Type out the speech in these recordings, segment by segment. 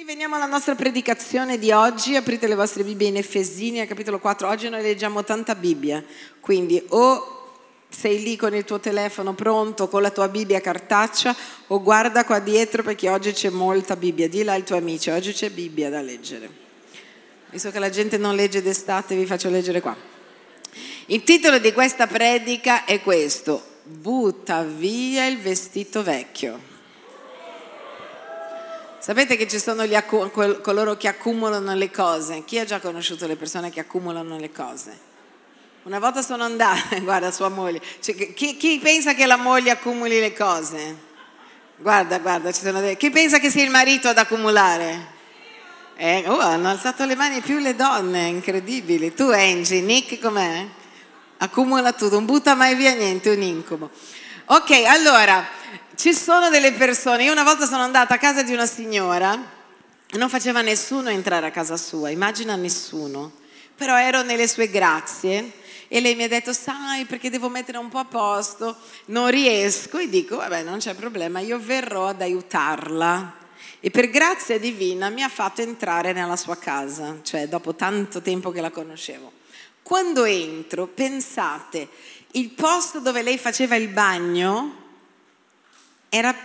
Quindi veniamo alla nostra predicazione di oggi, aprite le vostre Bibbie in Efesini, al capitolo 4, oggi noi leggiamo tanta Bibbia, quindi o sei lì con il tuo telefono pronto, con la tua Bibbia cartaccia, o guarda qua dietro perché oggi c'è molta Bibbia, dilla ai tuoi amici, oggi c'è Bibbia da leggere. Visto che la gente non legge d'estate, vi faccio leggere qua. Il titolo di questa predica è questo, butta via il vestito vecchio. Sapete che ci sono accu- coloro che accumulano le cose? Chi ha già conosciuto le persone che accumulano le cose? Una volta sono andata, guarda sua moglie, cioè, chi, chi, pensa che la moglie accumuli le cose? Guarda, guarda, dei... chi pensa che sia il marito ad accumulare? Eh, oh, hanno alzato le mani più le donne, incredibili. Tu Angie, Nick com'è? Accumula tutto, non butta mai via niente, un incubo. Ok, allora, ci sono delle persone, io una volta sono andata a casa di una signora, non faceva nessuno entrare a casa sua, immagina nessuno, però ero nelle sue grazie e lei mi ha detto, sai, perché devo mettere un po' a posto, non riesco e dico, vabbè, non c'è problema, io verrò ad aiutarla. E per grazia divina mi ha fatto entrare nella sua casa, cioè dopo tanto tempo che la conoscevo. Quando entro, pensate, il posto dove lei faceva il bagno era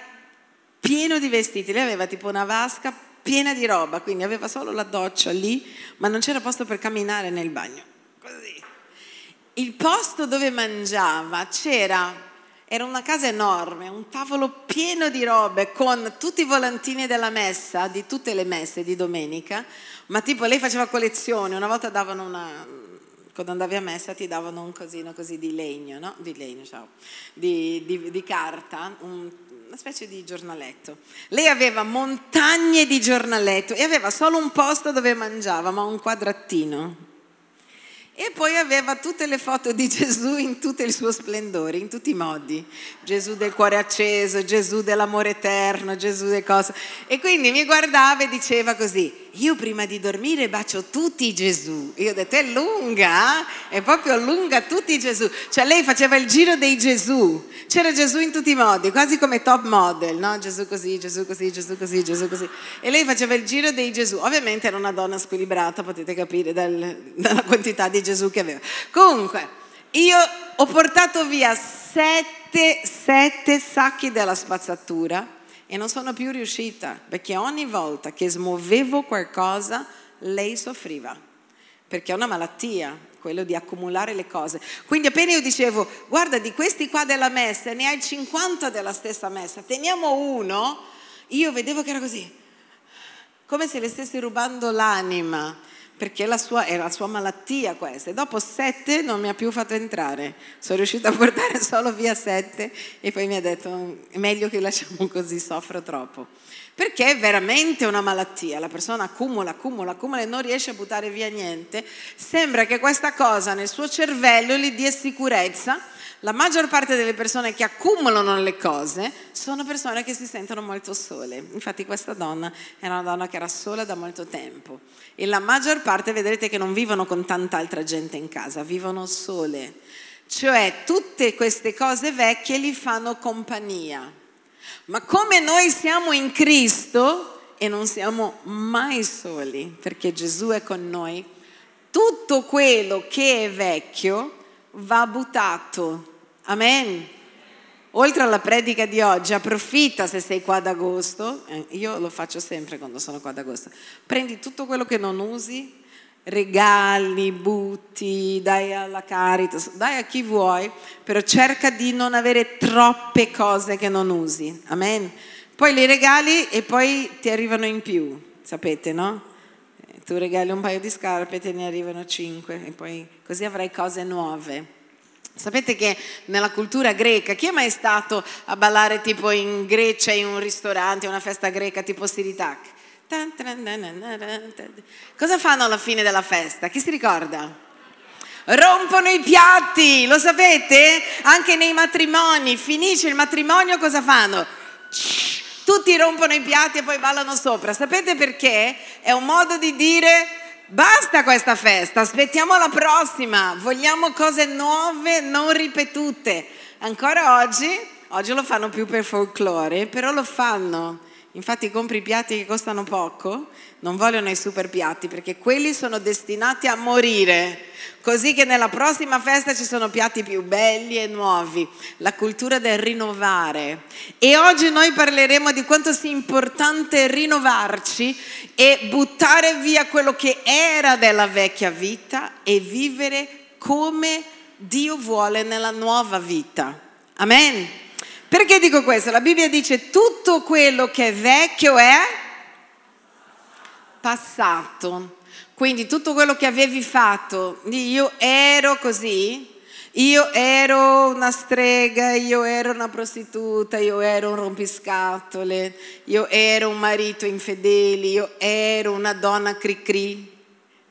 pieno di vestiti, lei aveva tipo una vasca piena di roba, quindi aveva solo la doccia lì, ma non c'era posto per camminare nel bagno. Così. Il posto dove mangiava c'era, era una casa enorme, un tavolo pieno di robe con tutti i volantini della messa, di tutte le messe di domenica, ma tipo lei faceva collezione, una volta davano una, quando andavi a messa ti davano un cosino così di legno, no? Di legno, ciao, di, di, di carta, un, una specie di giornaletto. Lei aveva montagne di giornaletto e aveva solo un posto dove mangiava, ma un quadratino. E poi aveva tutte le foto di Gesù in tutto il suo splendore, in tutti i modi. Gesù del cuore acceso, Gesù dell'amore eterno, Gesù del coso. E quindi mi guardava e diceva così, io prima di dormire bacio tutti Gesù. Io ho detto, è lunga, eh? è proprio lunga tutti Gesù. Cioè lei faceva il giro dei Gesù. C'era Gesù in tutti i modi, quasi come top model, no? Gesù così, Gesù così, Gesù così, Gesù così. E lei faceva il giro dei Gesù. Ovviamente era una donna squilibrata, potete capire dal, dalla quantità di Gesù che aveva. Comunque, io ho portato via sette, sette sacchi della spazzatura e non sono più riuscita perché ogni volta che smuovevo qualcosa lei soffriva. Perché è una malattia quello di accumulare le cose. Quindi appena io dicevo, guarda di questi qua della messa, ne hai 50 della stessa messa, teniamo uno, io vedevo che era così, come se le stessi rubando l'anima perché la sua, è la sua malattia questa. E dopo sette non mi ha più fatto entrare. Sono riuscita a portare solo via sette e poi mi ha detto è meglio che lasciamo così, soffro troppo. Perché è veramente una malattia, la persona accumula, accumula, accumula e non riesce a buttare via niente. Sembra che questa cosa nel suo cervello gli dia sicurezza la maggior parte delle persone che accumulano le cose sono persone che si sentono molto sole. Infatti questa donna era una donna che era sola da molto tempo e la maggior parte vedrete che non vivono con tanta altra gente in casa, vivono sole. Cioè tutte queste cose vecchie gli fanno compagnia. Ma come noi siamo in Cristo e non siamo mai soli, perché Gesù è con noi, tutto quello che è vecchio va buttato Amen. Oltre alla predica di oggi, approfitta se sei qua ad agosto, eh, io lo faccio sempre quando sono qua ad agosto, prendi tutto quello che non usi, regali, butti, dai alla Caritas, dai a chi vuoi, però cerca di non avere troppe cose che non usi. Amen. Poi li regali e poi ti arrivano in più, sapete, no? Eh, tu regali un paio di scarpe e te ne arrivano cinque e poi così avrai cose nuove. Sapete che nella cultura greca, chi è mai stato a ballare tipo in Grecia in un ristorante, una festa greca tipo Siritac? Cosa fanno alla fine della festa? Chi si ricorda? Rompono i piatti, lo sapete? Anche nei matrimoni, finisce il matrimonio, cosa fanno? Tutti rompono i piatti e poi ballano sopra. Sapete perché? È un modo di dire Basta questa festa, aspettiamo la prossima, vogliamo cose nuove, non ripetute. Ancora oggi, oggi lo fanno più per folklore, però lo fanno Infatti compri piatti che costano poco, non vogliono i super piatti perché quelli sono destinati a morire, così che nella prossima festa ci sono piatti più belli e nuovi, la cultura del rinnovare. E oggi noi parleremo di quanto sia importante rinnovarci e buttare via quello che era della vecchia vita e vivere come Dio vuole nella nuova vita. Amen. Perché dico questo? La Bibbia dice tutto quello che è vecchio è passato. Quindi tutto quello che avevi fatto, io ero così, io ero una strega, io ero una prostituta, io ero un rompiscatole, io ero un marito infedele, io ero una donna cri-cri,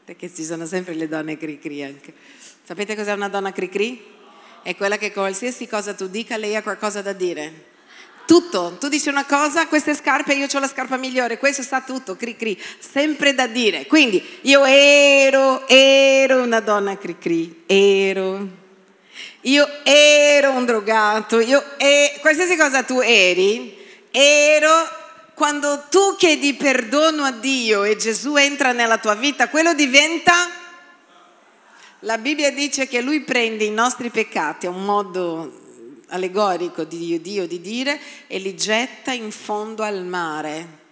perché ci sono sempre le donne cri-cri anche. Sapete cos'è una donna cri-cri? È quella che qualsiasi cosa tu dica, lei ha qualcosa da dire. Tutto, tu dici una cosa, queste scarpe, io ho la scarpa migliore, questo sa tutto, cri cri, sempre da dire. Quindi io ero, ero una donna cri cri, ero, io ero un drogato, io ero, qualsiasi cosa tu eri, ero. Quando tu chiedi perdono a Dio e Gesù entra nella tua vita, quello diventa la Bibbia dice che lui prende i nostri peccati, è un modo allegorico di Dio di dire, e li getta in fondo al mare.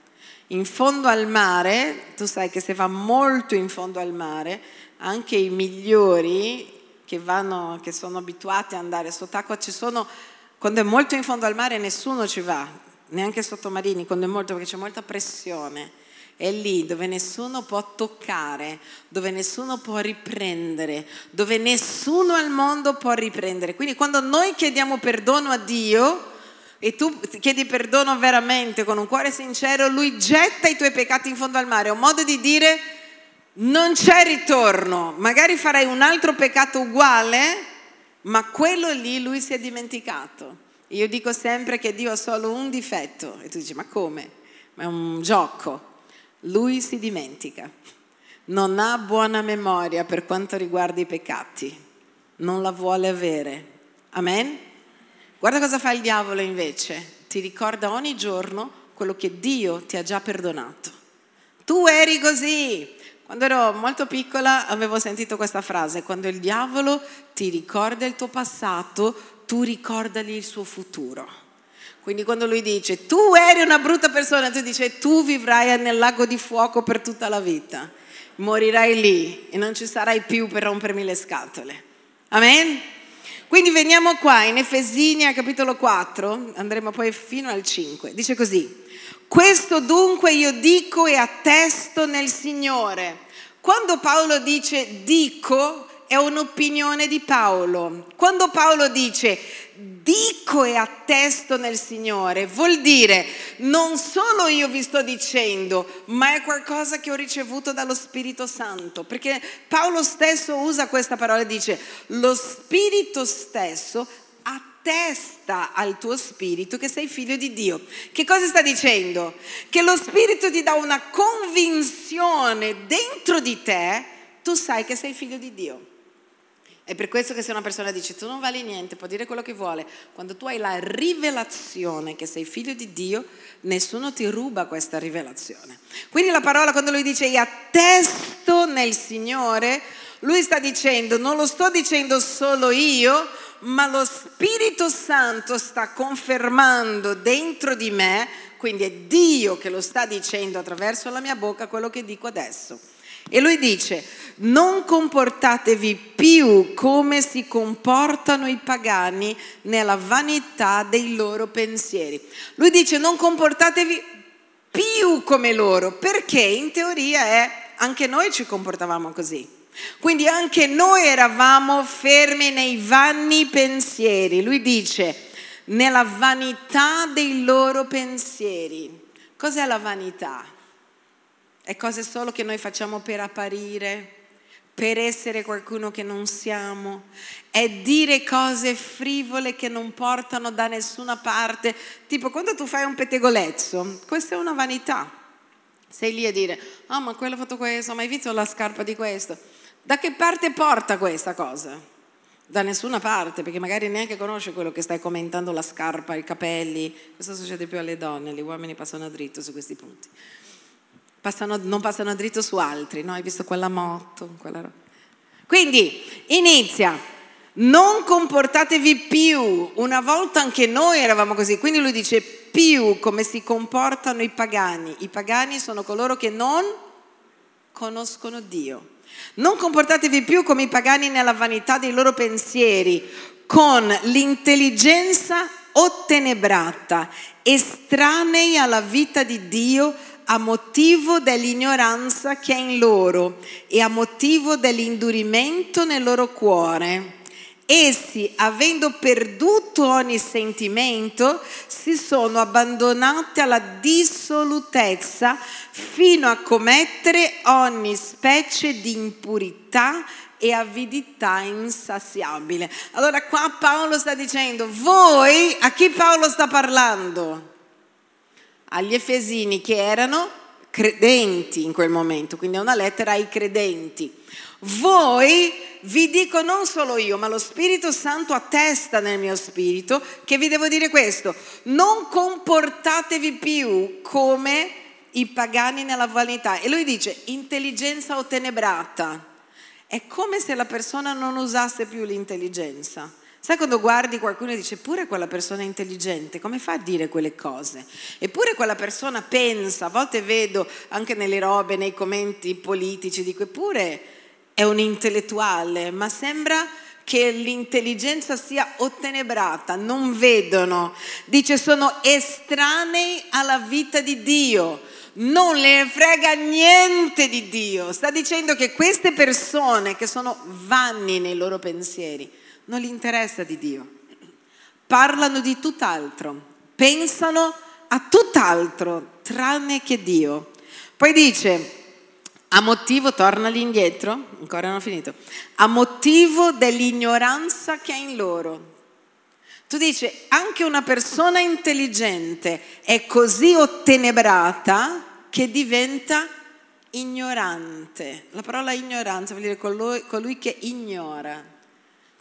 In fondo al mare, tu sai che se va molto in fondo al mare, anche i migliori che, vanno, che sono abituati ad andare sott'acqua, ci sono, quando è molto in fondo al mare nessuno ci va, neanche sottomarini, quando è molto perché c'è molta pressione è lì dove nessuno può toccare, dove nessuno può riprendere, dove nessuno al mondo può riprendere. Quindi quando noi chiediamo perdono a Dio e tu chiedi perdono veramente con un cuore sincero, lui getta i tuoi peccati in fondo al mare. È un modo di dire non c'è ritorno, magari farai un altro peccato uguale, ma quello lì lui si è dimenticato. Io dico sempre che Dio ha solo un difetto e tu dici ma come? Ma è un gioco. Lui si dimentica, non ha buona memoria per quanto riguarda i peccati, non la vuole avere. Amen? Guarda cosa fa il diavolo invece, ti ricorda ogni giorno quello che Dio ti ha già perdonato. Tu eri così. Quando ero molto piccola avevo sentito questa frase, quando il diavolo ti ricorda il tuo passato, tu ricordali il suo futuro. Quindi quando lui dice tu eri una brutta persona, tu dici tu vivrai nel lago di fuoco per tutta la vita, morirai lì e non ci sarai più per rompermi le scatole. Amen? Quindi veniamo qua in Efesini capitolo 4, andremo poi fino al 5. Dice così, questo dunque io dico e attesto nel Signore. Quando Paolo dice dico, è un'opinione di Paolo. Quando Paolo dice dico e attesto nel Signore, vuol dire non solo io vi sto dicendo, ma è qualcosa che ho ricevuto dallo Spirito Santo, perché Paolo stesso usa questa parola e dice lo Spirito stesso attesta al tuo spirito che sei figlio di Dio. Che cosa sta dicendo? Che lo Spirito ti dà una convinzione dentro di te, tu sai che sei figlio di Dio. È per questo che se una persona dice tu non vali niente, può dire quello che vuole, quando tu hai la rivelazione che sei figlio di Dio, nessuno ti ruba questa rivelazione. Quindi la parola quando lui dice io attesto nel Signore, lui sta dicendo non lo sto dicendo solo io, ma lo Spirito Santo sta confermando dentro di me, quindi è Dio che lo sta dicendo attraverso la mia bocca quello che dico adesso. E lui dice, non comportatevi più come si comportano i pagani nella vanità dei loro pensieri. Lui dice, non comportatevi più come loro, perché in teoria è, anche noi ci comportavamo così. Quindi anche noi eravamo fermi nei vanni pensieri. Lui dice, nella vanità dei loro pensieri. Cos'è la vanità? È cose solo che noi facciamo per apparire, per essere qualcuno che non siamo. È dire cose frivole che non portano da nessuna parte. Tipo quando tu fai un pettegolezzo, questa è una vanità. Sei lì a dire, ah oh, ma quello ha fatto questo, ma hai visto la scarpa di questo? Da che parte porta questa cosa? da nessuna parte, perché magari neanche conosce quello che stai commentando, la scarpa, i capelli. Questo succede più alle donne, gli uomini passano dritto su questi punti. Passano, non passano dritto su altri, no? Hai visto quella moto, quella roba. Quindi inizia, non comportatevi più, una volta anche noi eravamo così, quindi lui dice più come si comportano i pagani. I pagani sono coloro che non conoscono Dio. Non comportatevi più come i pagani nella vanità dei loro pensieri, con l'intelligenza ottenebrata, estranei alla vita di Dio a motivo dell'ignoranza che è in loro e a motivo dell'indurimento nel loro cuore. Essi, avendo perduto ogni sentimento, si sono abbandonati alla dissolutezza fino a commettere ogni specie di impurità e avidità insaziabile. Allora qua Paolo sta dicendo, voi, a chi Paolo sta parlando? Agli Efesini che erano credenti in quel momento, quindi è una lettera ai credenti. Voi vi dico non solo io, ma lo Spirito Santo attesta nel mio spirito che vi devo dire questo, non comportatevi più come i pagani nella vanità. E lui dice intelligenza ottenebrata. È come se la persona non usasse più l'intelligenza. Sai quando guardi qualcuno e dice pure quella persona è intelligente, come fa a dire quelle cose? Eppure quella persona pensa, a volte vedo anche nelle robe, nei commenti politici, dico eppure è un intellettuale, ma sembra che l'intelligenza sia ottenebrata, non vedono. Dice sono estranei alla vita di Dio non le frega niente di Dio. Sta dicendo che queste persone che sono vanni nei loro pensieri, non gli interessa di Dio. Parlano di tutt'altro, pensano a tutt'altro tranne che Dio. Poi dice, a motivo, tornali indietro, ancora non ho finito, a motivo dell'ignoranza che è in loro. Tu dici, anche una persona intelligente è così ottenebrata che diventa ignorante. La parola ignoranza vuol dire colui, colui che ignora.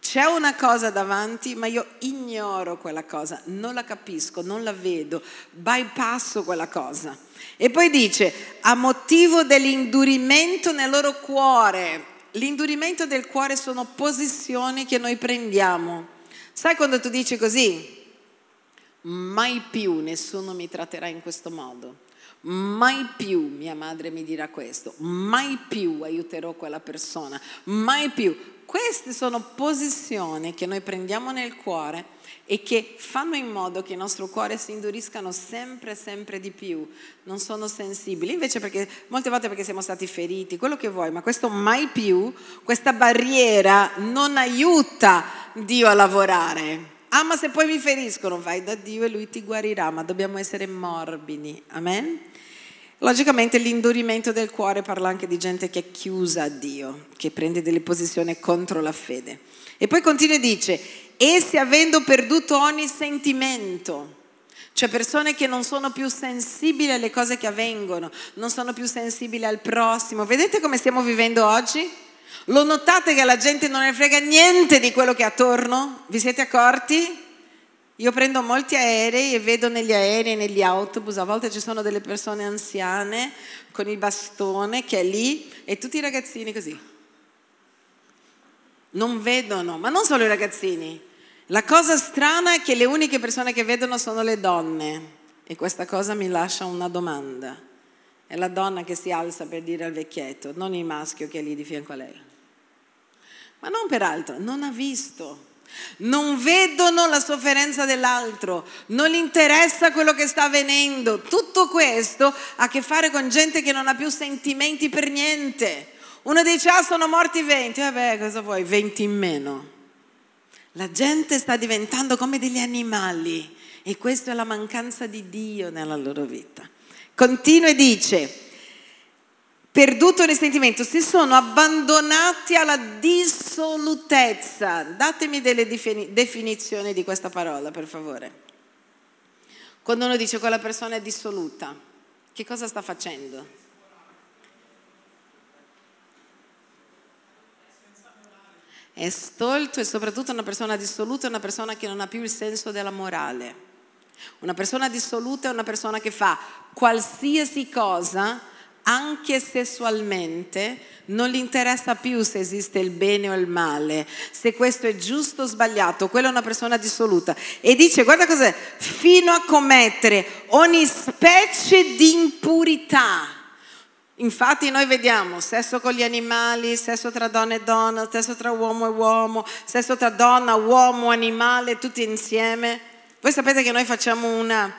C'è una cosa davanti, ma io ignoro quella cosa, non la capisco, non la vedo, bypasso quella cosa. E poi dice, a motivo dell'indurimento nel loro cuore, l'indurimento del cuore sono posizioni che noi prendiamo Sai quando tu dici così? Mai più nessuno mi tratterà in questo modo. Mai più mia madre mi dirà questo, mai più aiuterò quella persona, mai più. Queste sono posizioni che noi prendiamo nel cuore e che fanno in modo che il nostro cuore si induriscano sempre, sempre di più. Non sono sensibili, invece perché molte volte perché siamo stati feriti, quello che vuoi, ma questo mai più, questa barriera non aiuta Dio a lavorare. Ah, ma se poi mi feriscono, vai da Dio e Lui ti guarirà, ma dobbiamo essere morbidi. Amen? Logicamente l'indurimento del cuore parla anche di gente che è chiusa a Dio, che prende delle posizioni contro la fede. E poi continua e dice, essi avendo perduto ogni sentimento, cioè persone che non sono più sensibili alle cose che avvengono, non sono più sensibili al prossimo. Vedete come stiamo vivendo oggi? Lo notate che la gente non ne frega niente di quello che è attorno? Vi siete accorti? Io prendo molti aerei e vedo negli aerei negli autobus, a volte ci sono delle persone anziane con il bastone che è lì e tutti i ragazzini così. Non vedono, ma non solo i ragazzini. La cosa strana è che le uniche persone che vedono sono le donne e questa cosa mi lascia una domanda. È la donna che si alza per dire al vecchietto, non il maschio che è lì di fianco a lei ma non per altro, non ha visto. Non vedono la sofferenza dell'altro, non gli interessa quello che sta avvenendo. Tutto questo ha a che fare con gente che non ha più sentimenti per niente. Uno dice, ah, sono morti 20, vabbè, cosa vuoi, 20 in meno. La gente sta diventando come degli animali e questa è la mancanza di Dio nella loro vita. Continua e dice, perduto il sentimento, si sono abbandonati alla dissolutezza. Datemi delle definizioni di questa parola, per favore. Quando uno dice quella persona è dissoluta, che cosa sta facendo? è stolto e soprattutto una persona dissoluta è una persona che non ha più il senso della morale. Una persona dissoluta è una persona che fa qualsiasi cosa, anche sessualmente, non gli interessa più se esiste il bene o il male, se questo è giusto o sbagliato, quella è una persona dissoluta. E dice, guarda cos'è, fino a commettere ogni specie di impurità. Infatti noi vediamo sesso con gli animali, sesso tra donna e donna, sesso tra uomo e uomo, sesso tra donna, uomo, animale, tutti insieme. Voi sapete che noi facciamo una,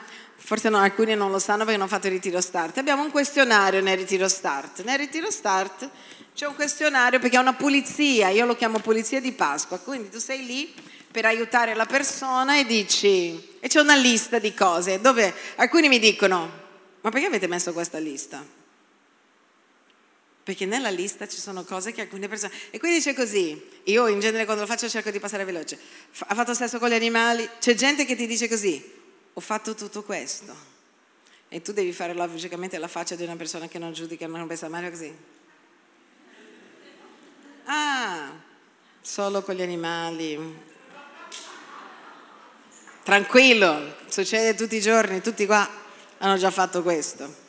forse no, alcuni non lo sanno perché non il ritiro start, abbiamo un questionario nel ritiro start. Nel ritiro start c'è un questionario perché è una pulizia, io lo chiamo pulizia di Pasqua, quindi tu sei lì per aiutare la persona e dici, e c'è una lista di cose dove alcuni mi dicono, ma perché avete messo questa lista? Perché nella lista ci sono cose che alcune persone... E quindi dice così, io in genere quando lo faccio cerco di passare veloce, ha fatto sesso con gli animali, c'è gente che ti dice così, ho fatto tutto questo. E tu devi fare logicamente la faccia di una persona che non giudica, non pensa mai così. Ah, solo con gli animali. Tranquillo, succede tutti i giorni, tutti qua hanno già fatto questo.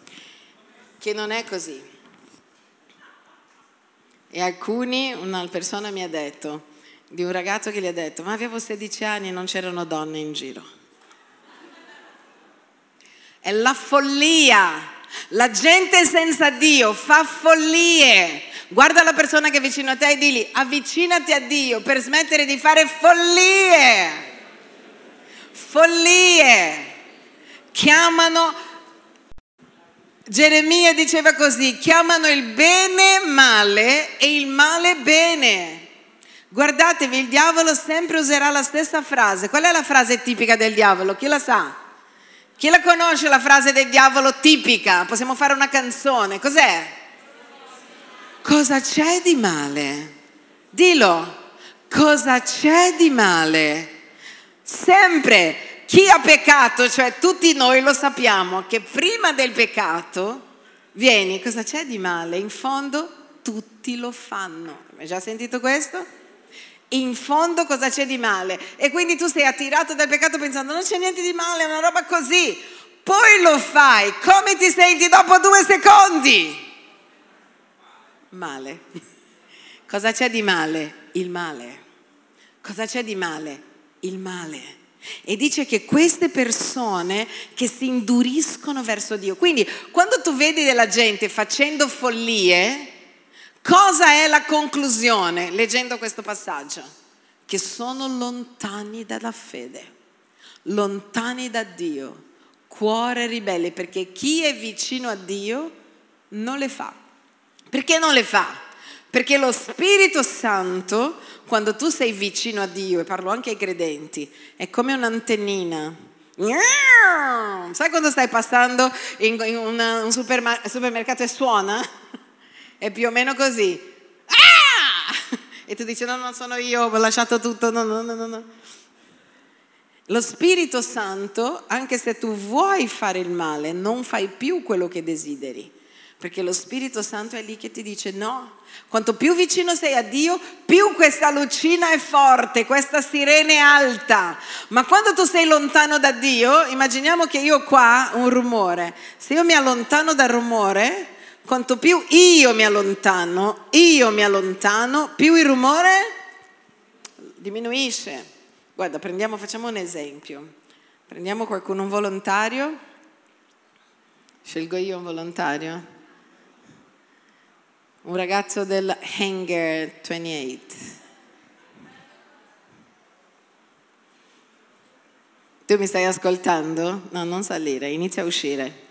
Che non è così. E alcuni, una persona mi ha detto, di un ragazzo che gli ha detto, ma avevo 16 anni e non c'erano donne in giro. È la follia. La gente senza Dio fa follie. Guarda la persona che è vicino a te e digli avvicinati a Dio per smettere di fare follie. Follie. Chiamano Geremia diceva così, chiamano il bene male e il male bene. Guardatevi, il diavolo sempre userà la stessa frase. Qual è la frase tipica del diavolo? Chi la sa? Chi la conosce la frase del diavolo tipica? Possiamo fare una canzone. Cos'è? Cosa c'è di male? Dillo. Cosa c'è di male? Sempre chi ha peccato, cioè tutti noi lo sappiamo, che prima del peccato vieni, cosa c'è di male? In fondo tutti lo fanno. Hai già sentito questo? In fondo cosa c'è di male? E quindi tu sei attirato dal peccato pensando non c'è niente di male, è una roba così. Poi lo fai, come ti senti dopo due secondi? Male. Cosa c'è di male? Il male. Cosa c'è di male? Il male. E dice che queste persone che si induriscono verso Dio. Quindi quando tu vedi della gente facendo follie, cosa è la conclusione leggendo questo passaggio? Che sono lontani dalla fede, lontani da Dio, cuore ribelle, perché chi è vicino a Dio non le fa. Perché non le fa? Perché lo Spirito Santo quando tu sei vicino a Dio, e parlo anche ai credenti, è come un'antennina. Sai quando stai passando in, un supermercato e suona? È più o meno così. Ah! E tu dici no, non sono io, ho lasciato tutto, no, no, no, no. Lo Spirito Santo, anche se tu vuoi fare il male, non fai più quello che desideri perché lo Spirito Santo è lì che ti dice no. Quanto più vicino sei a Dio, più questa lucina è forte, questa sirena è alta. Ma quando tu sei lontano da Dio, immaginiamo che io qua ho un rumore. Se io mi allontano dal rumore, quanto più io mi allontano, io mi allontano, più il rumore diminuisce. Guarda, prendiamo, facciamo un esempio. Prendiamo qualcuno, un volontario. Scelgo io un volontario un ragazzo del Hangar 28. Tu mi stai ascoltando? No, non salire, inizia a uscire.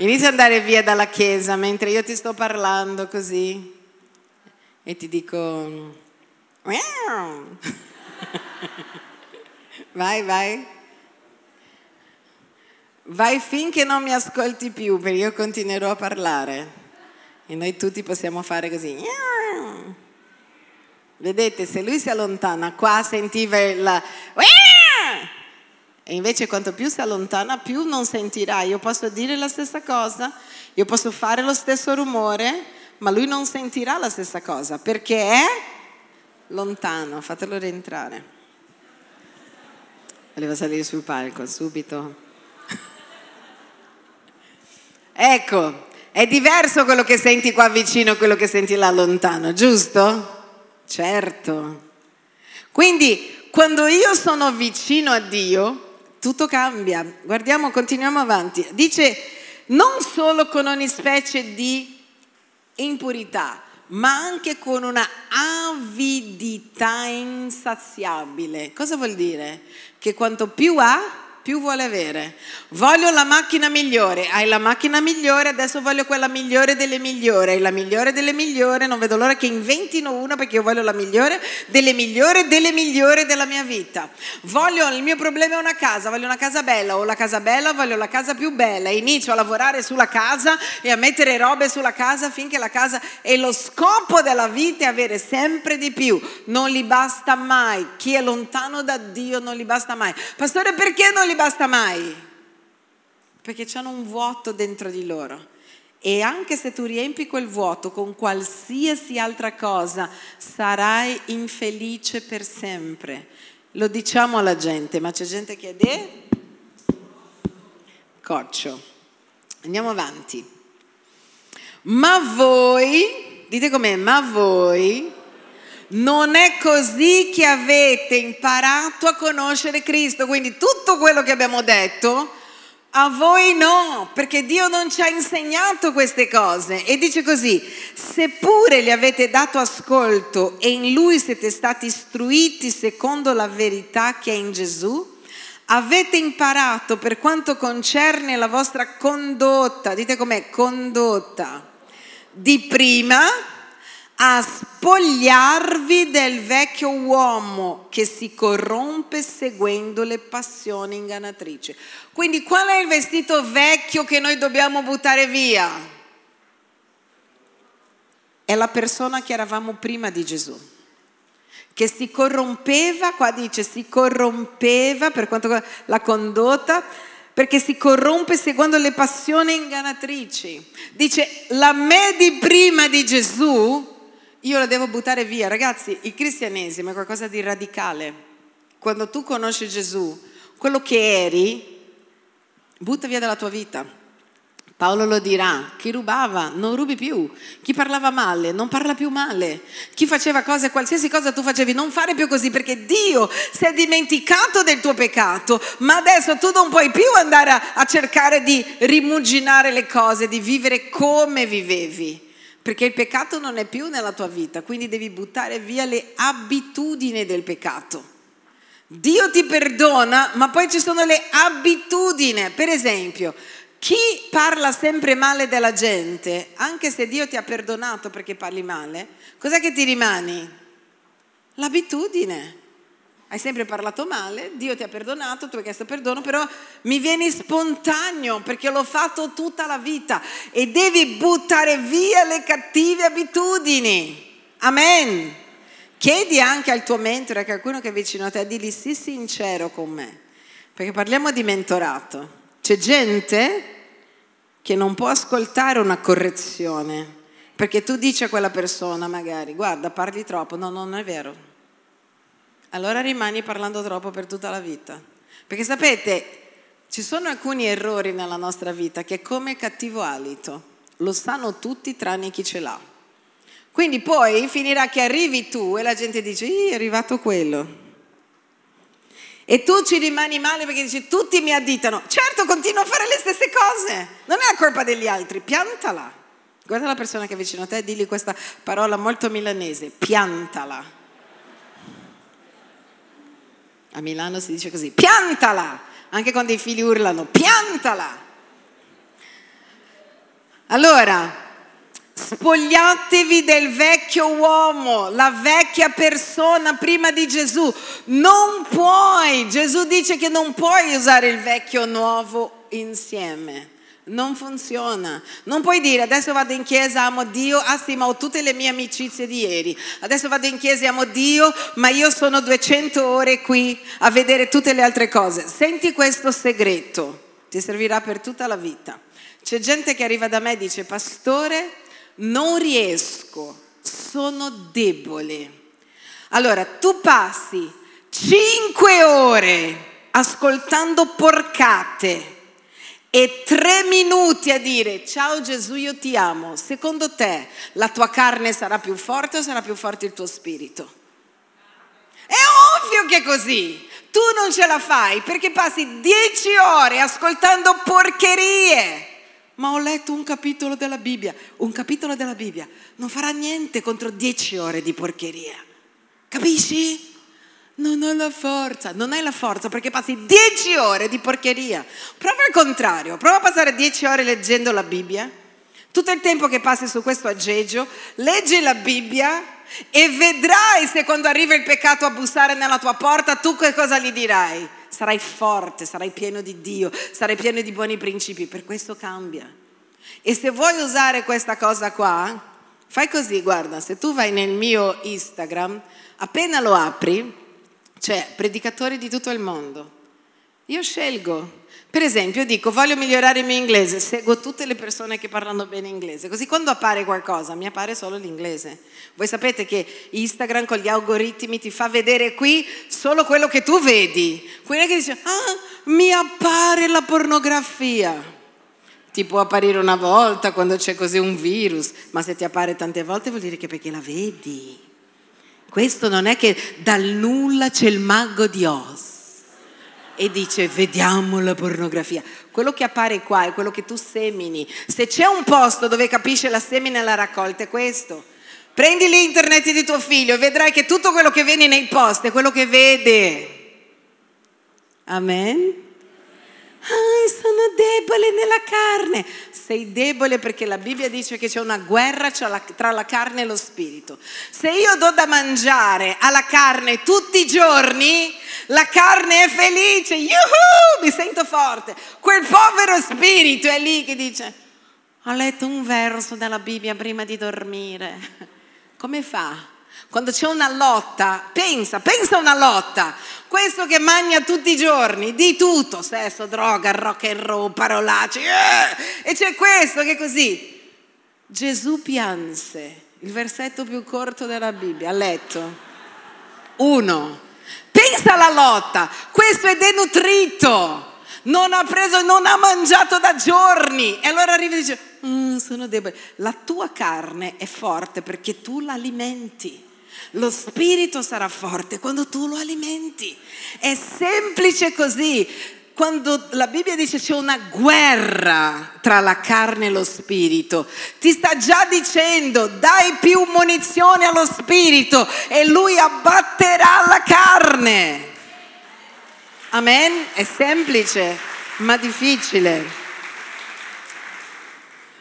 Inizia ad andare via dalla chiesa mentre io ti sto parlando così e ti dico... vai, vai. Vai finché non mi ascolti più, perché io continuerò a parlare. E noi tutti possiamo fare così. Vedete, se lui si allontana, qua sentiva la... E invece quanto più si allontana, più non sentirà. Io posso dire la stessa cosa, io posso fare lo stesso rumore, ma lui non sentirà la stessa cosa perché è lontano. Fatelo rientrare. Voleva salire sul palco subito. ecco, è diverso quello che senti qua vicino e quello che senti là lontano, giusto? Certo. Quindi quando io sono vicino a Dio, tutto cambia. Guardiamo, continuiamo avanti. Dice non solo con ogni specie di impurità, ma anche con una avidità insaziabile. Cosa vuol dire? Che quanto più ha, più vuole avere. Voglio la macchina migliore, hai la macchina migliore, adesso voglio quella migliore delle migliori, hai la migliore delle migliori, non vedo l'ora che inventino una perché io voglio la migliore delle migliori delle migliori della mia vita. Voglio, il mio problema è una casa, voglio una casa bella, ho la casa bella, voglio la casa più bella, inizio a lavorare sulla casa e a mettere robe sulla casa finché la casa è lo scopo della vita è avere sempre di più, non gli basta mai, chi è lontano da Dio non gli basta mai. Pastore perché non gli basta mai, perché hanno un vuoto dentro di loro. E anche se tu riempi quel vuoto con qualsiasi altra cosa, sarai infelice per sempre. Lo diciamo alla gente, ma c'è gente che è de coccio. Andiamo avanti. Ma voi, dite com'è, ma voi non è così che avete imparato a conoscere Cristo. Quindi tutto quello che abbiamo detto, a voi no, perché Dio non ci ha insegnato queste cose. E dice così, seppure gli avete dato ascolto e in Lui siete stati istruiti secondo la verità che è in Gesù, avete imparato per quanto concerne la vostra condotta, dite com'è, condotta, di prima a spogliarvi del vecchio uomo che si corrompe seguendo le passioni ingannatrici. Quindi qual è il vestito vecchio che noi dobbiamo buttare via? È la persona che eravamo prima di Gesù, che si corrompeva, qua dice si corrompeva per quanto la condotta, perché si corrompe seguendo le passioni ingannatrici. Dice la me di prima di Gesù io la devo buttare via. Ragazzi, il cristianesimo è qualcosa di radicale. Quando tu conosci Gesù, quello che eri, butta via dalla tua vita. Paolo lo dirà, chi rubava non rubi più, chi parlava male non parla più male, chi faceva cose, qualsiasi cosa tu facevi, non fare più così perché Dio si è dimenticato del tuo peccato, ma adesso tu non puoi più andare a, a cercare di rimuginare le cose, di vivere come vivevi perché il peccato non è più nella tua vita, quindi devi buttare via le abitudini del peccato. Dio ti perdona, ma poi ci sono le abitudini. Per esempio, chi parla sempre male della gente, anche se Dio ti ha perdonato perché parli male, cos'è che ti rimani? L'abitudine hai sempre parlato male, Dio ti ha perdonato, tu hai chiesto perdono, però mi vieni spontaneo perché l'ho fatto tutta la vita e devi buttare via le cattive abitudini. Amen. Chiedi anche al tuo mentore, a qualcuno che è vicino a te, digli sii sincero con me, perché parliamo di mentorato. C'è gente che non può ascoltare una correzione, perché tu dici a quella persona magari, guarda, parli troppo, no, non è vero allora rimani parlando troppo per tutta la vita. Perché sapete, ci sono alcuni errori nella nostra vita che è come cattivo alito, lo sanno tutti tranne chi ce l'ha. Quindi poi finirà che arrivi tu e la gente dice, è arrivato quello. E tu ci rimani male perché dici, tutti mi additano. Certo, continuo a fare le stesse cose. Non è la colpa degli altri, piantala. Guarda la persona che è vicino a te e digli questa parola molto milanese, piantala. A Milano si dice così, piantala, anche quando i figli urlano, piantala. Allora, spogliatevi del vecchio uomo, la vecchia persona prima di Gesù. Non puoi, Gesù dice che non puoi usare il vecchio e il nuovo insieme. Non funziona. Non puoi dire adesso vado in chiesa, amo Dio, ah sì, ma ho tutte le mie amicizie di ieri. Adesso vado in chiesa e amo Dio, ma io sono 200 ore qui a vedere tutte le altre cose. Senti questo segreto, ti servirà per tutta la vita. C'è gente che arriva da me e dice, pastore, non riesco, sono debole. Allora, tu passi cinque ore ascoltando porcate e tre minuti a dire ciao Gesù io ti amo, secondo te la tua carne sarà più forte o sarà più forte il tuo spirito? È ovvio che è così. Tu non ce la fai perché passi dieci ore ascoltando porcherie. Ma ho letto un capitolo della Bibbia. Un capitolo della Bibbia non farà niente contro dieci ore di porcheria. Capisci? Non ho la forza, non hai la forza perché passi dieci ore di porcheria. Prova il contrario, prova a passare dieci ore leggendo la Bibbia. Tutto il tempo che passi su questo aggeggio, leggi la Bibbia e vedrai se quando arriva il peccato a bussare nella tua porta, tu che cosa gli dirai? Sarai forte, sarai pieno di Dio, sarai pieno di buoni principi, per questo cambia. E se vuoi usare questa cosa qua, fai così, guarda, se tu vai nel mio Instagram, appena lo apri, cioè predicatori di tutto il mondo. Io scelgo. Per esempio, dico voglio migliorare il mio inglese, seguo tutte le persone che parlano bene inglese, così quando appare qualcosa mi appare solo l'inglese. Voi sapete che Instagram con gli algoritmi ti fa vedere qui solo quello che tu vedi. Quindi che dice, ah, mi appare la pornografia. Ti può apparire una volta quando c'è così un virus, ma se ti appare tante volte vuol dire che perché la vedi. Questo non è che dal nulla c'è il mago di Oz e dice vediamo la pornografia. Quello che appare qua è quello che tu semini. Se c'è un posto dove capisce la semina e la raccolta è questo. Prendi l'internet di tuo figlio e vedrai che tutto quello che viene nei post è quello che vede. Amen. Ah, sono debole nella carne. Sei debole perché la Bibbia dice che c'è una guerra tra la carne e lo spirito. Se io do da mangiare alla carne tutti i giorni, la carne è felice, Yuhu, mi sento forte. Quel povero spirito è lì che dice, ho letto un verso della Bibbia prima di dormire. Come fa? Quando c'è una lotta, pensa, pensa a una lotta. Questo che mangia tutti i giorni, di tutto, sesso, droga, rock and roll, parolacce. Eh! E c'è questo che è così. Gesù pianse, il versetto più corto della Bibbia, ha letto. Uno. Pensa alla lotta, questo è denutrito non ha preso, non ha mangiato da giorni. E allora arriva e dice, mm, sono debole. La tua carne è forte perché tu l'alimenti. Lo spirito sarà forte quando tu lo alimenti. È semplice così. Quando la Bibbia dice c'è una guerra tra la carne e lo spirito, ti sta già dicendo dai più munizioni allo spirito e lui abbatterà la carne. Amen? È semplice, ma difficile.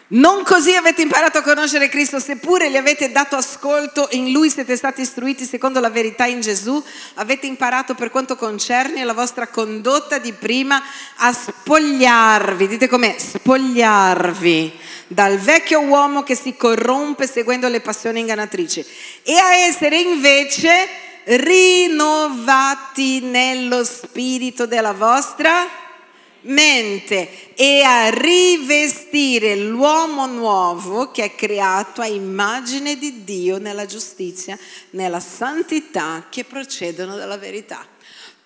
Non così avete imparato a conoscere Cristo, seppure gli avete dato ascolto, in Lui siete stati istruiti secondo la verità in Gesù, avete imparato per quanto concerne la vostra condotta di prima a spogliarvi, dite com'è, spogliarvi dal vecchio uomo che si corrompe seguendo le passioni ingannatrici e a essere invece rinnovati nello spirito della vostra mente e a rivestire l'uomo nuovo che è creato a immagine di Dio nella giustizia, nella santità che procedono dalla verità.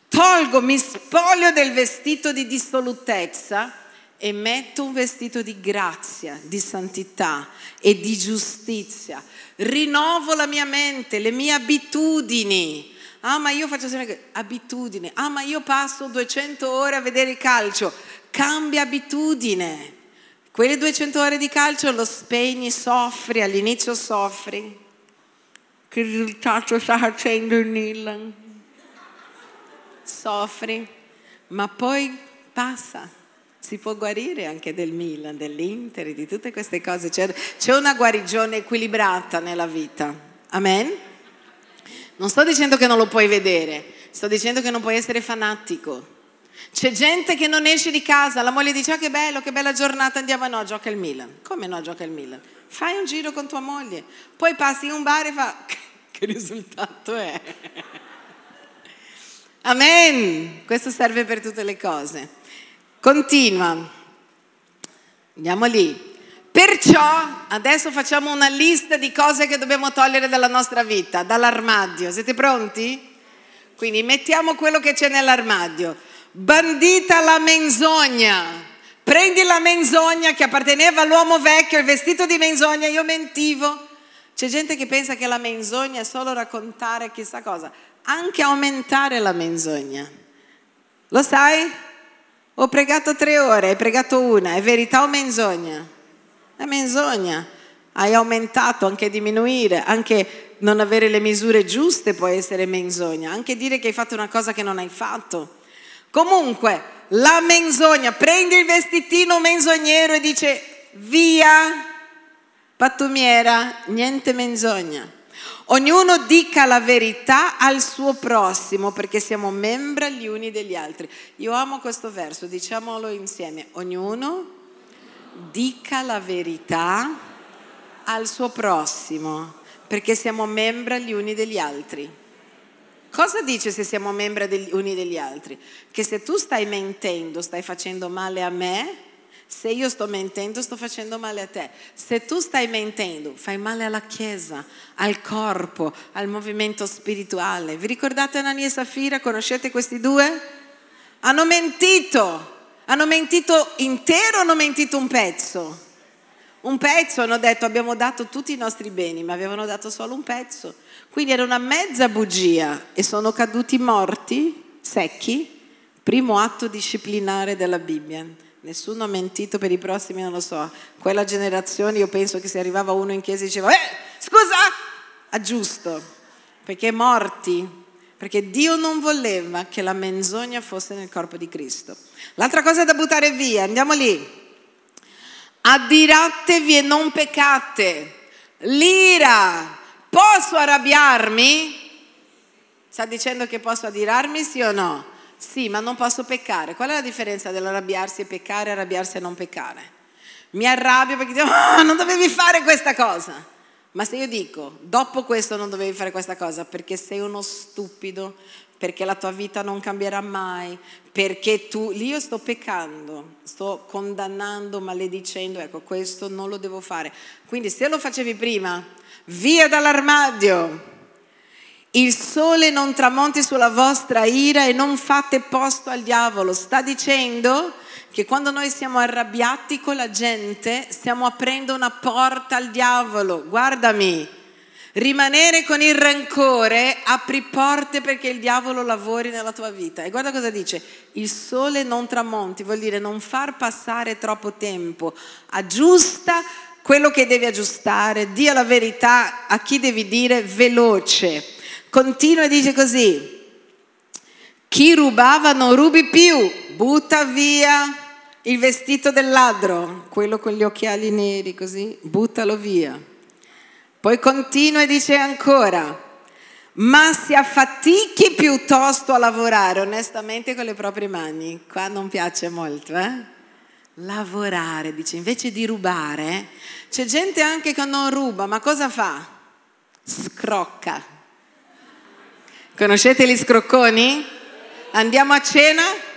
Tolgo, mi spoglio del vestito di dissolutezza e metto un vestito di grazia, di santità e di giustizia. Rinnovo la mia mente, le mie abitudini Ah, ma io faccio sempre abitudine. Ah, ma io passo 200 ore a vedere il calcio. Cambia abitudine. Quelle 200 ore di calcio lo spegni, soffri, all'inizio soffri. Che risultato sta facendo il Milan? Soffri, ma poi passa. Si può guarire anche del Milan, dell'Inter, di tutte queste cose. C'è, c'è una guarigione equilibrata nella vita. Amen? Non sto dicendo che non lo puoi vedere, sto dicendo che non puoi essere fanatico. C'è gente che non esce di casa, la moglie dice ah che bello, che bella giornata, andiamo, no, gioca il Milan. Come no, gioca il Milan? Fai un giro con tua moglie, poi passi in un bar e fa che risultato è? Amen, questo serve per tutte le cose. Continua, andiamo lì. Perciò adesso facciamo una lista di cose che dobbiamo togliere dalla nostra vita, dall'armadio. Siete pronti? Quindi mettiamo quello che c'è nell'armadio. Bandita la menzogna. Prendi la menzogna che apparteneva all'uomo vecchio, il vestito di menzogna, io mentivo. C'è gente che pensa che la menzogna è solo raccontare chissà cosa, anche aumentare la menzogna. Lo sai? Ho pregato tre ore, hai pregato una, è verità o menzogna? È menzogna. Hai aumentato, anche diminuire, anche non avere le misure giuste può essere menzogna, anche dire che hai fatto una cosa che non hai fatto. Comunque, la menzogna, prendi il vestitino menzognero e dice via, pattumiera, niente menzogna. Ognuno dica la verità al suo prossimo perché siamo membri gli uni degli altri. Io amo questo verso, diciamolo insieme. Ognuno dica la verità al suo prossimo, perché siamo membri gli uni degli altri. Cosa dice se siamo membri degli uni degli altri? Che se tu stai mentendo, stai facendo male a me, se io sto mentendo, sto facendo male a te. Se tu stai mentendo, fai male alla Chiesa, al corpo, al movimento spirituale. Vi ricordate Anania e Safira? Conoscete questi due? Hanno mentito hanno mentito intero o hanno mentito un pezzo? Un pezzo hanno detto abbiamo dato tutti i nostri beni, ma avevano dato solo un pezzo. Quindi era una mezza bugia e sono caduti morti, secchi. Primo atto disciplinare della Bibbia. Nessuno ha mentito per i prossimi, non lo so. Quella generazione io penso che se arrivava uno in chiesa diceva, eh, scusa, aggiusto, perché morti perché Dio non voleva che la menzogna fosse nel corpo di Cristo. L'altra cosa da buttare via, andiamo lì. Addiratevi e non peccate. L'ira, posso arrabbiarmi? Sta dicendo che posso adirarmi, sì o no? Sì, ma non posso peccare. Qual è la differenza dell'arrabbiarsi e peccare arrabbiarsi e non peccare? Mi arrabbio perché dico, oh, non dovevi fare questa cosa. Ma se io dico, dopo questo non dovevi fare questa cosa perché sei uno stupido, perché la tua vita non cambierà mai, perché tu, lì io sto peccando, sto condannando, maledicendo, ecco questo non lo devo fare. Quindi se lo facevi prima, via dall'armadio, il sole non tramonti sulla vostra ira e non fate posto al diavolo. Sta dicendo che quando noi siamo arrabbiati con la gente stiamo aprendo una porta al diavolo. Guardami, rimanere con il rancore apri porte perché il diavolo lavori nella tua vita. E guarda cosa dice, il sole non tramonti, vuol dire non far passare troppo tempo, aggiusta quello che devi aggiustare, dia la verità a chi devi dire veloce. Continua e dice così, chi rubava non rubi più, butta via il vestito del ladro, quello con gli occhiali neri così, buttalo via. Poi continua e dice ancora, ma si affatichi piuttosto a lavorare onestamente con le proprie mani. Qua non piace molto, eh? Lavorare, dice, invece di rubare, c'è gente anche che non ruba, ma cosa fa? Scrocca. Conoscete gli scrocconi? Andiamo a cena?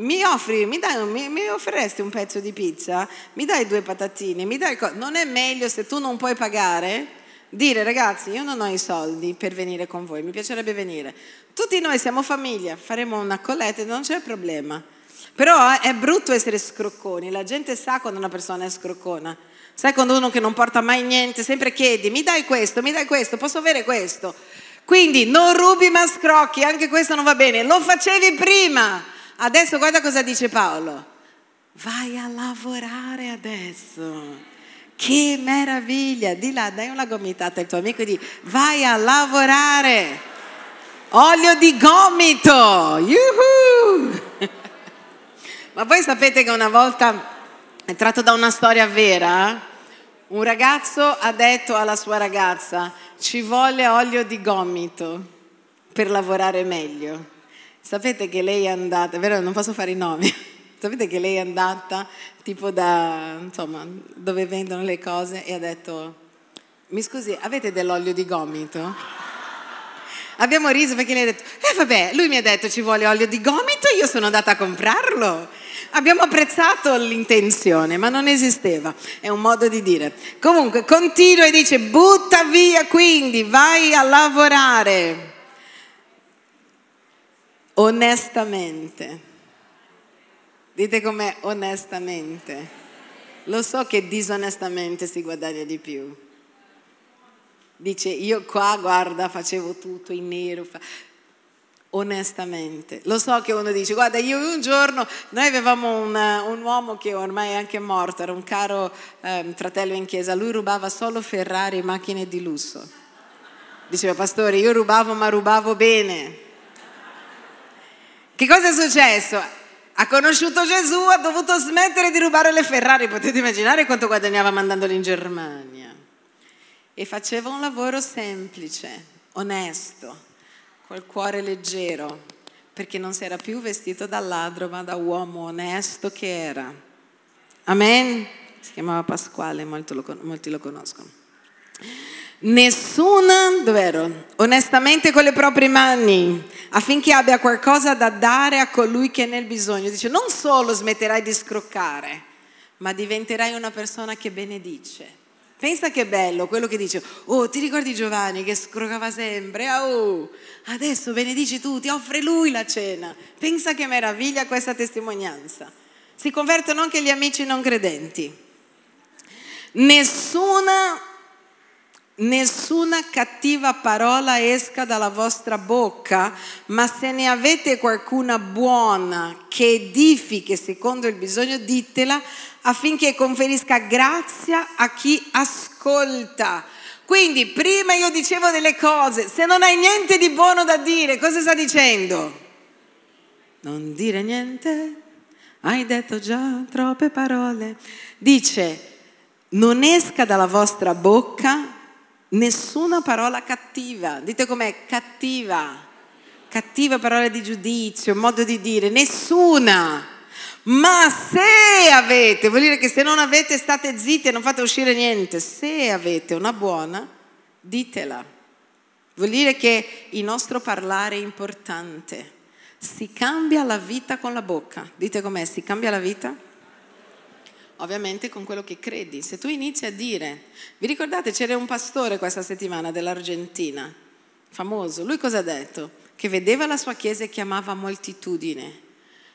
Mi offri, mi, dai, mi, mi, offriresti un pezzo di pizza? Mi dai due patatine? Dai co- non è meglio se tu non puoi pagare? Dire ragazzi, io non ho i soldi per venire con voi, mi piacerebbe venire. Tutti noi siamo famiglia, faremo una colletta, non c'è problema. Però è brutto essere scrocconi, la gente sa quando una persona è scroccona. Sai quando uno che non porta mai niente, sempre chiedi, mi dai questo, mi dai questo, posso avere questo? Quindi non rubi ma scrocchi, anche questo non va bene. Lo facevi prima. Adesso guarda cosa dice Paolo. Vai a lavorare adesso. Che meraviglia! Di là, dai una gomitata al tuo amico e di vai a lavorare. Olio di gomito! Yuhu! Ma voi sapete che una volta, è tratto da una storia vera, un ragazzo ha detto alla sua ragazza ci vuole olio di gomito per lavorare meglio. Sapete che lei è andata, vero? Non posso fare i nomi. Sapete che lei è andata tipo da, insomma, dove vendono le cose e ha detto, mi scusi, avete dell'olio di gomito? Abbiamo riso perché lei ha detto, eh vabbè, lui mi ha detto ci vuole olio di gomito, io sono andata a comprarlo. Abbiamo apprezzato l'intenzione, ma non esisteva, è un modo di dire. Comunque continua e dice butta via quindi, vai a lavorare onestamente. Dite com'è onestamente. Lo so che disonestamente si guadagna di più. Dice io qua guarda facevo tutto in nero. Onestamente, lo so che uno dice, guarda, io un giorno, noi avevamo un, un uomo che ormai è anche morto, era un caro eh, fratello in chiesa, lui rubava solo Ferrari e macchine di lusso. Diceva, pastore, io rubavo ma rubavo bene. Che cosa è successo? Ha conosciuto Gesù, ha dovuto smettere di rubare le Ferrari, potete immaginare quanto guadagnava mandandoli in Germania. E faceva un lavoro semplice, onesto col cuore leggero, perché non si era più vestito da ladro, ma da uomo onesto che era. Amen? Si chiamava Pasquale, molti lo, conoscono. Nessuna, dov'ero? Onestamente con le proprie mani, affinché abbia qualcosa da dare a colui che è nel bisogno. Dice, non solo smetterai di scroccare, ma diventerai una persona che benedice. Pensa che bello quello che dice, oh ti ricordi Giovanni che scrocava sempre, oh adesso benedici tu, ti offre lui la cena. Pensa che meraviglia questa testimonianza. Si convertono anche gli amici non credenti. Nessuna, nessuna cattiva parola esca dalla vostra bocca, ma se ne avete qualcuna buona che edifichi secondo il bisogno, ditela affinché conferisca grazia a chi ascolta. Quindi prima io dicevo delle cose, se non hai niente di buono da dire, cosa sta dicendo? Non dire niente, hai detto già troppe parole. Dice, non esca dalla vostra bocca nessuna parola cattiva. Dite com'è? Cattiva. Cattiva parola di giudizio, modo di dire, nessuna. Ma se avete, vuol dire che se non avete state zitti e non fate uscire niente, se avete una buona, ditela. Vuol dire che il nostro parlare è importante. Si cambia la vita con la bocca. Dite com'è, si cambia la vita? Ovviamente con quello che credi. Se tu inizi a dire, vi ricordate c'era un pastore questa settimana dell'Argentina, famoso, lui cosa ha detto? Che vedeva la sua chiesa e chiamava moltitudine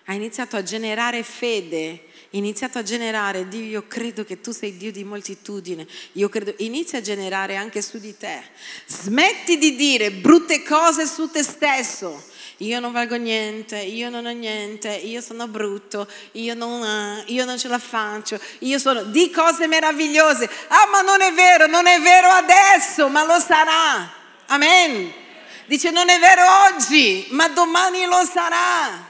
ha iniziato a generare fede, iniziato a generare, Dio, io credo che tu sei Dio di moltitudine, io credo, inizia a generare anche su di te. Smetti di dire brutte cose su te stesso. Io non valgo niente, io non ho niente, io sono brutto, io non, io non ce la faccio, io sono... Di cose meravigliose. Ah, ma non è vero, non è vero adesso, ma lo sarà. Amen. Dice, non è vero oggi, ma domani lo sarà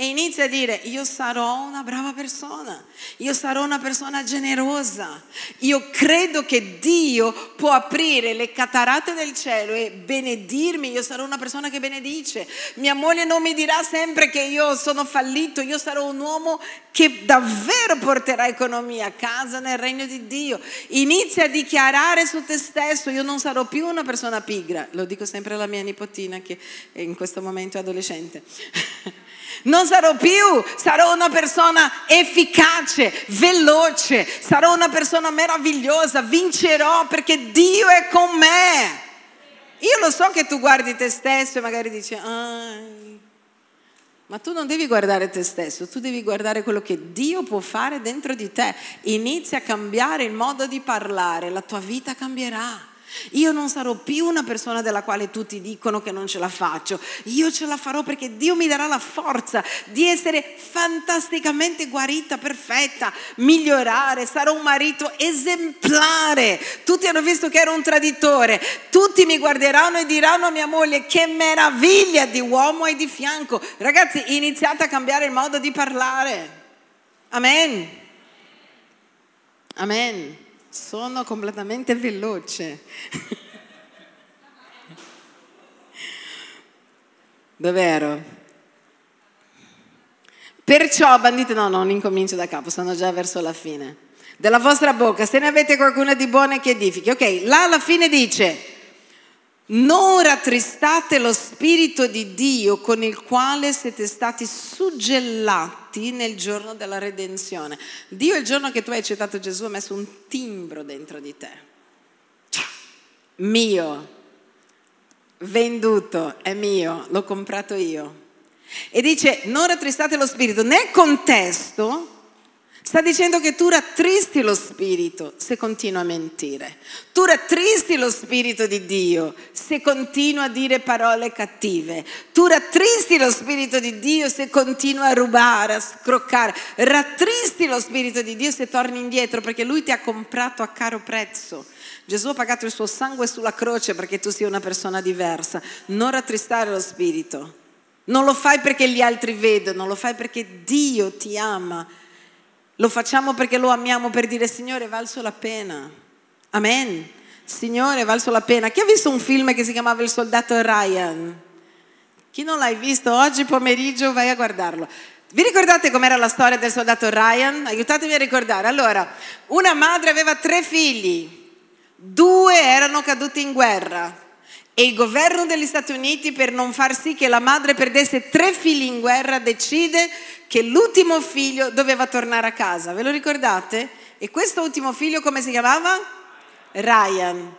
e inizia a dire io sarò una brava persona, io sarò una persona generosa, io credo che Dio può aprire le catarate del cielo e benedirmi, io sarò una persona che benedice, mia moglie non mi dirà sempre che io sono fallito, io sarò un uomo che davvero porterà economia a casa nel regno di Dio, inizia a dichiarare su te stesso io non sarò più una persona pigra, lo dico sempre alla mia nipotina che in questo momento è adolescente. Non sarò più, sarò una persona efficace, veloce, sarò una persona meravigliosa, vincerò perché Dio è con me. Io lo so che tu guardi te stesso e magari dici, ma tu non devi guardare te stesso, tu devi guardare quello che Dio può fare dentro di te. Inizia a cambiare il modo di parlare, la tua vita cambierà. Io non sarò più una persona della quale tutti dicono che non ce la faccio. Io ce la farò perché Dio mi darà la forza di essere fantasticamente guarita, perfetta, migliorare. Sarò un marito esemplare. Tutti hanno visto che ero un traditore. Tutti mi guarderanno e diranno a mia moglie che meraviglia di uomo hai di fianco. Ragazzi, iniziate a cambiare il modo di parlare. Amen. Amen. Sono completamente veloce. Dov'ero? Perciò, bandite, no, non incomincio da capo, sono già verso la fine. Della vostra bocca, se ne avete qualcuno di buono e che edifichi. Ok, là alla fine dice, non rattristate lo Spirito di Dio con il quale siete stati suggellati nel giorno della redenzione. Dio il giorno che tu hai accettato Gesù ha messo un timbro dentro di te. Mio, venduto, è mio, l'ho comprato io. E dice, non rattristate lo spirito. Nel contesto sta dicendo che tu rattristi lo spirito se continua a mentire. Tu rattristi lo spirito di Dio se continua a dire parole cattive. Tu rattristi lo spirito di Dio se continua a rubare, a scroccare. Rattristi lo spirito di Dio se torni indietro perché Lui ti ha comprato a caro prezzo. Gesù ha pagato il suo sangue sulla croce perché tu sia una persona diversa. Non rattristare lo spirito. Non lo fai perché gli altri vedono, lo fai perché Dio ti ama. Lo facciamo perché lo amiamo per dire Signore, valso la pena. Amen. Signore, valso la pena. Chi ha visto un film che si chiamava Il soldato Ryan? Chi non l'hai visto oggi pomeriggio vai a guardarlo. Vi ricordate com'era la storia del soldato Ryan? Aiutatemi a ricordare. Allora, una madre aveva tre figli, due erano caduti in guerra. E il governo degli Stati Uniti, per non far sì che la madre perdesse tre figli in guerra, decide che l'ultimo figlio doveva tornare a casa. Ve lo ricordate? E questo ultimo figlio come si chiamava? Ryan.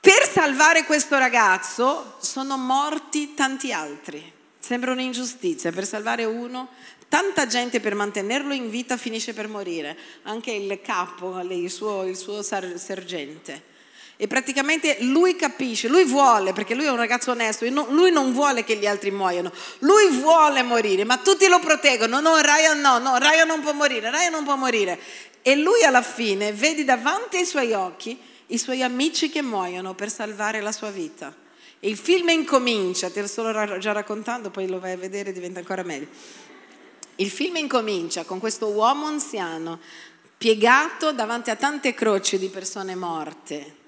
Per salvare questo ragazzo sono morti tanti altri. Sembra un'ingiustizia, per salvare uno, tanta gente per mantenerlo in vita finisce per morire, anche il capo, il suo, il suo sergente. E praticamente lui capisce, lui vuole, perché lui è un ragazzo onesto, lui non vuole che gli altri muoiano, lui vuole morire, ma tutti lo proteggono, no, Ryan no, no, Ryan non può morire, Ryan non può morire. E lui alla fine vede davanti ai suoi occhi i suoi amici che muoiono per salvare la sua vita. E il film incomincia, te lo sto già raccontando, poi lo vai a vedere e diventa ancora meglio. Il film incomincia con questo uomo anziano piegato davanti a tante croci di persone morte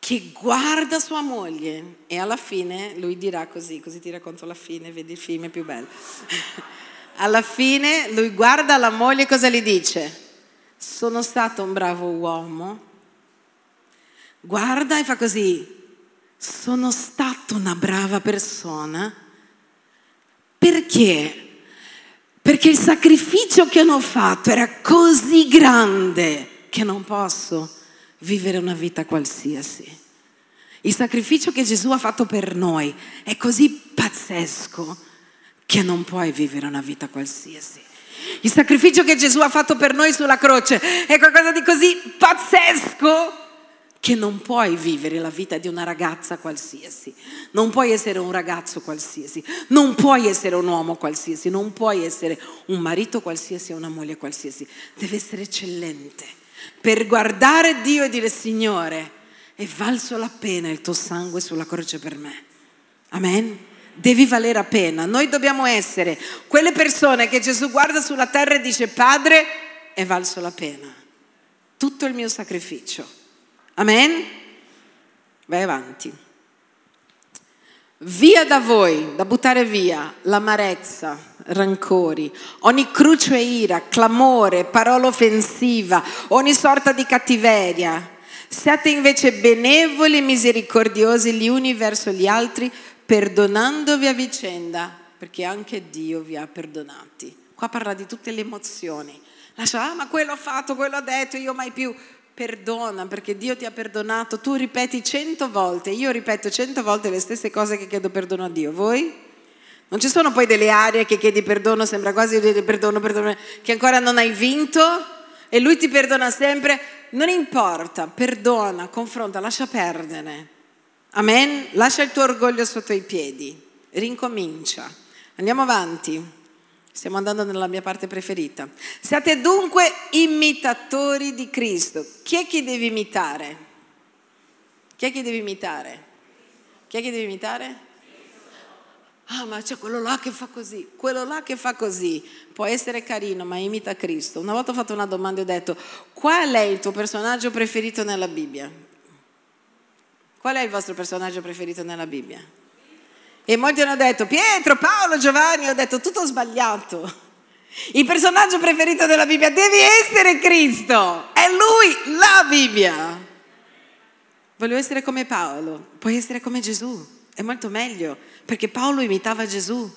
che guarda sua moglie e alla fine lui dirà così, così ti racconto la fine, vedi il film è più bello. alla fine lui guarda la moglie e cosa gli dice? Sono stato un bravo uomo. Guarda e fa così. Sono stato una brava persona. Perché? Perché il sacrificio che hanno fatto era così grande che non posso vivere una vita qualsiasi. Il sacrificio che Gesù ha fatto per noi è così pazzesco che non puoi vivere una vita qualsiasi. Il sacrificio che Gesù ha fatto per noi sulla croce è qualcosa di così pazzesco che non puoi vivere la vita di una ragazza qualsiasi, non puoi essere un ragazzo qualsiasi, non puoi essere un uomo qualsiasi, non puoi essere un marito qualsiasi o una moglie qualsiasi, deve essere eccellente per guardare Dio e dire Signore, è valso la pena il tuo sangue sulla croce per me. Amen. Devi valere la pena. Noi dobbiamo essere quelle persone che Gesù guarda sulla terra e dice Padre, è valso la pena. Tutto il mio sacrificio. Amen. Vai avanti. Via da voi, da buttare via l'amarezza, rancori, ogni cruce ira, clamore, parola offensiva, ogni sorta di cattiveria. Siate invece benevoli e misericordiosi gli uni verso gli altri, perdonandovi a vicenda, perché anche Dio vi ha perdonati. Qua parla di tutte le emozioni. Lascia, ah, ma quello ha fatto, quello ha detto, io mai più perdona perché Dio ti ha perdonato, tu ripeti cento volte, io ripeto cento volte le stesse cose che chiedo perdono a Dio, voi? Non ci sono poi delle aree che chiedi perdono, sembra quasi di perdono, perdono, che ancora non hai vinto e lui ti perdona sempre, non importa, perdona, confronta, lascia perdere. Amen? Lascia il tuo orgoglio sotto i piedi, rincomincia. Andiamo avanti. Stiamo andando nella mia parte preferita. Siate dunque imitatori di Cristo. Chi è che devi imitare? Chi è che devi imitare? Chi è che devi imitare? Ah, ma c'è quello là che fa così, quello là che fa così. Può essere carino, ma imita Cristo. Una volta ho fatto una domanda e ho detto, qual è il tuo personaggio preferito nella Bibbia? Qual è il vostro personaggio preferito nella Bibbia? E molti hanno detto Pietro, Paolo, Giovanni, ho detto tutto sbagliato. Il personaggio preferito della Bibbia devi essere Cristo, è lui la Bibbia. Voglio essere come Paolo, puoi essere come Gesù, è molto meglio, perché Paolo imitava Gesù.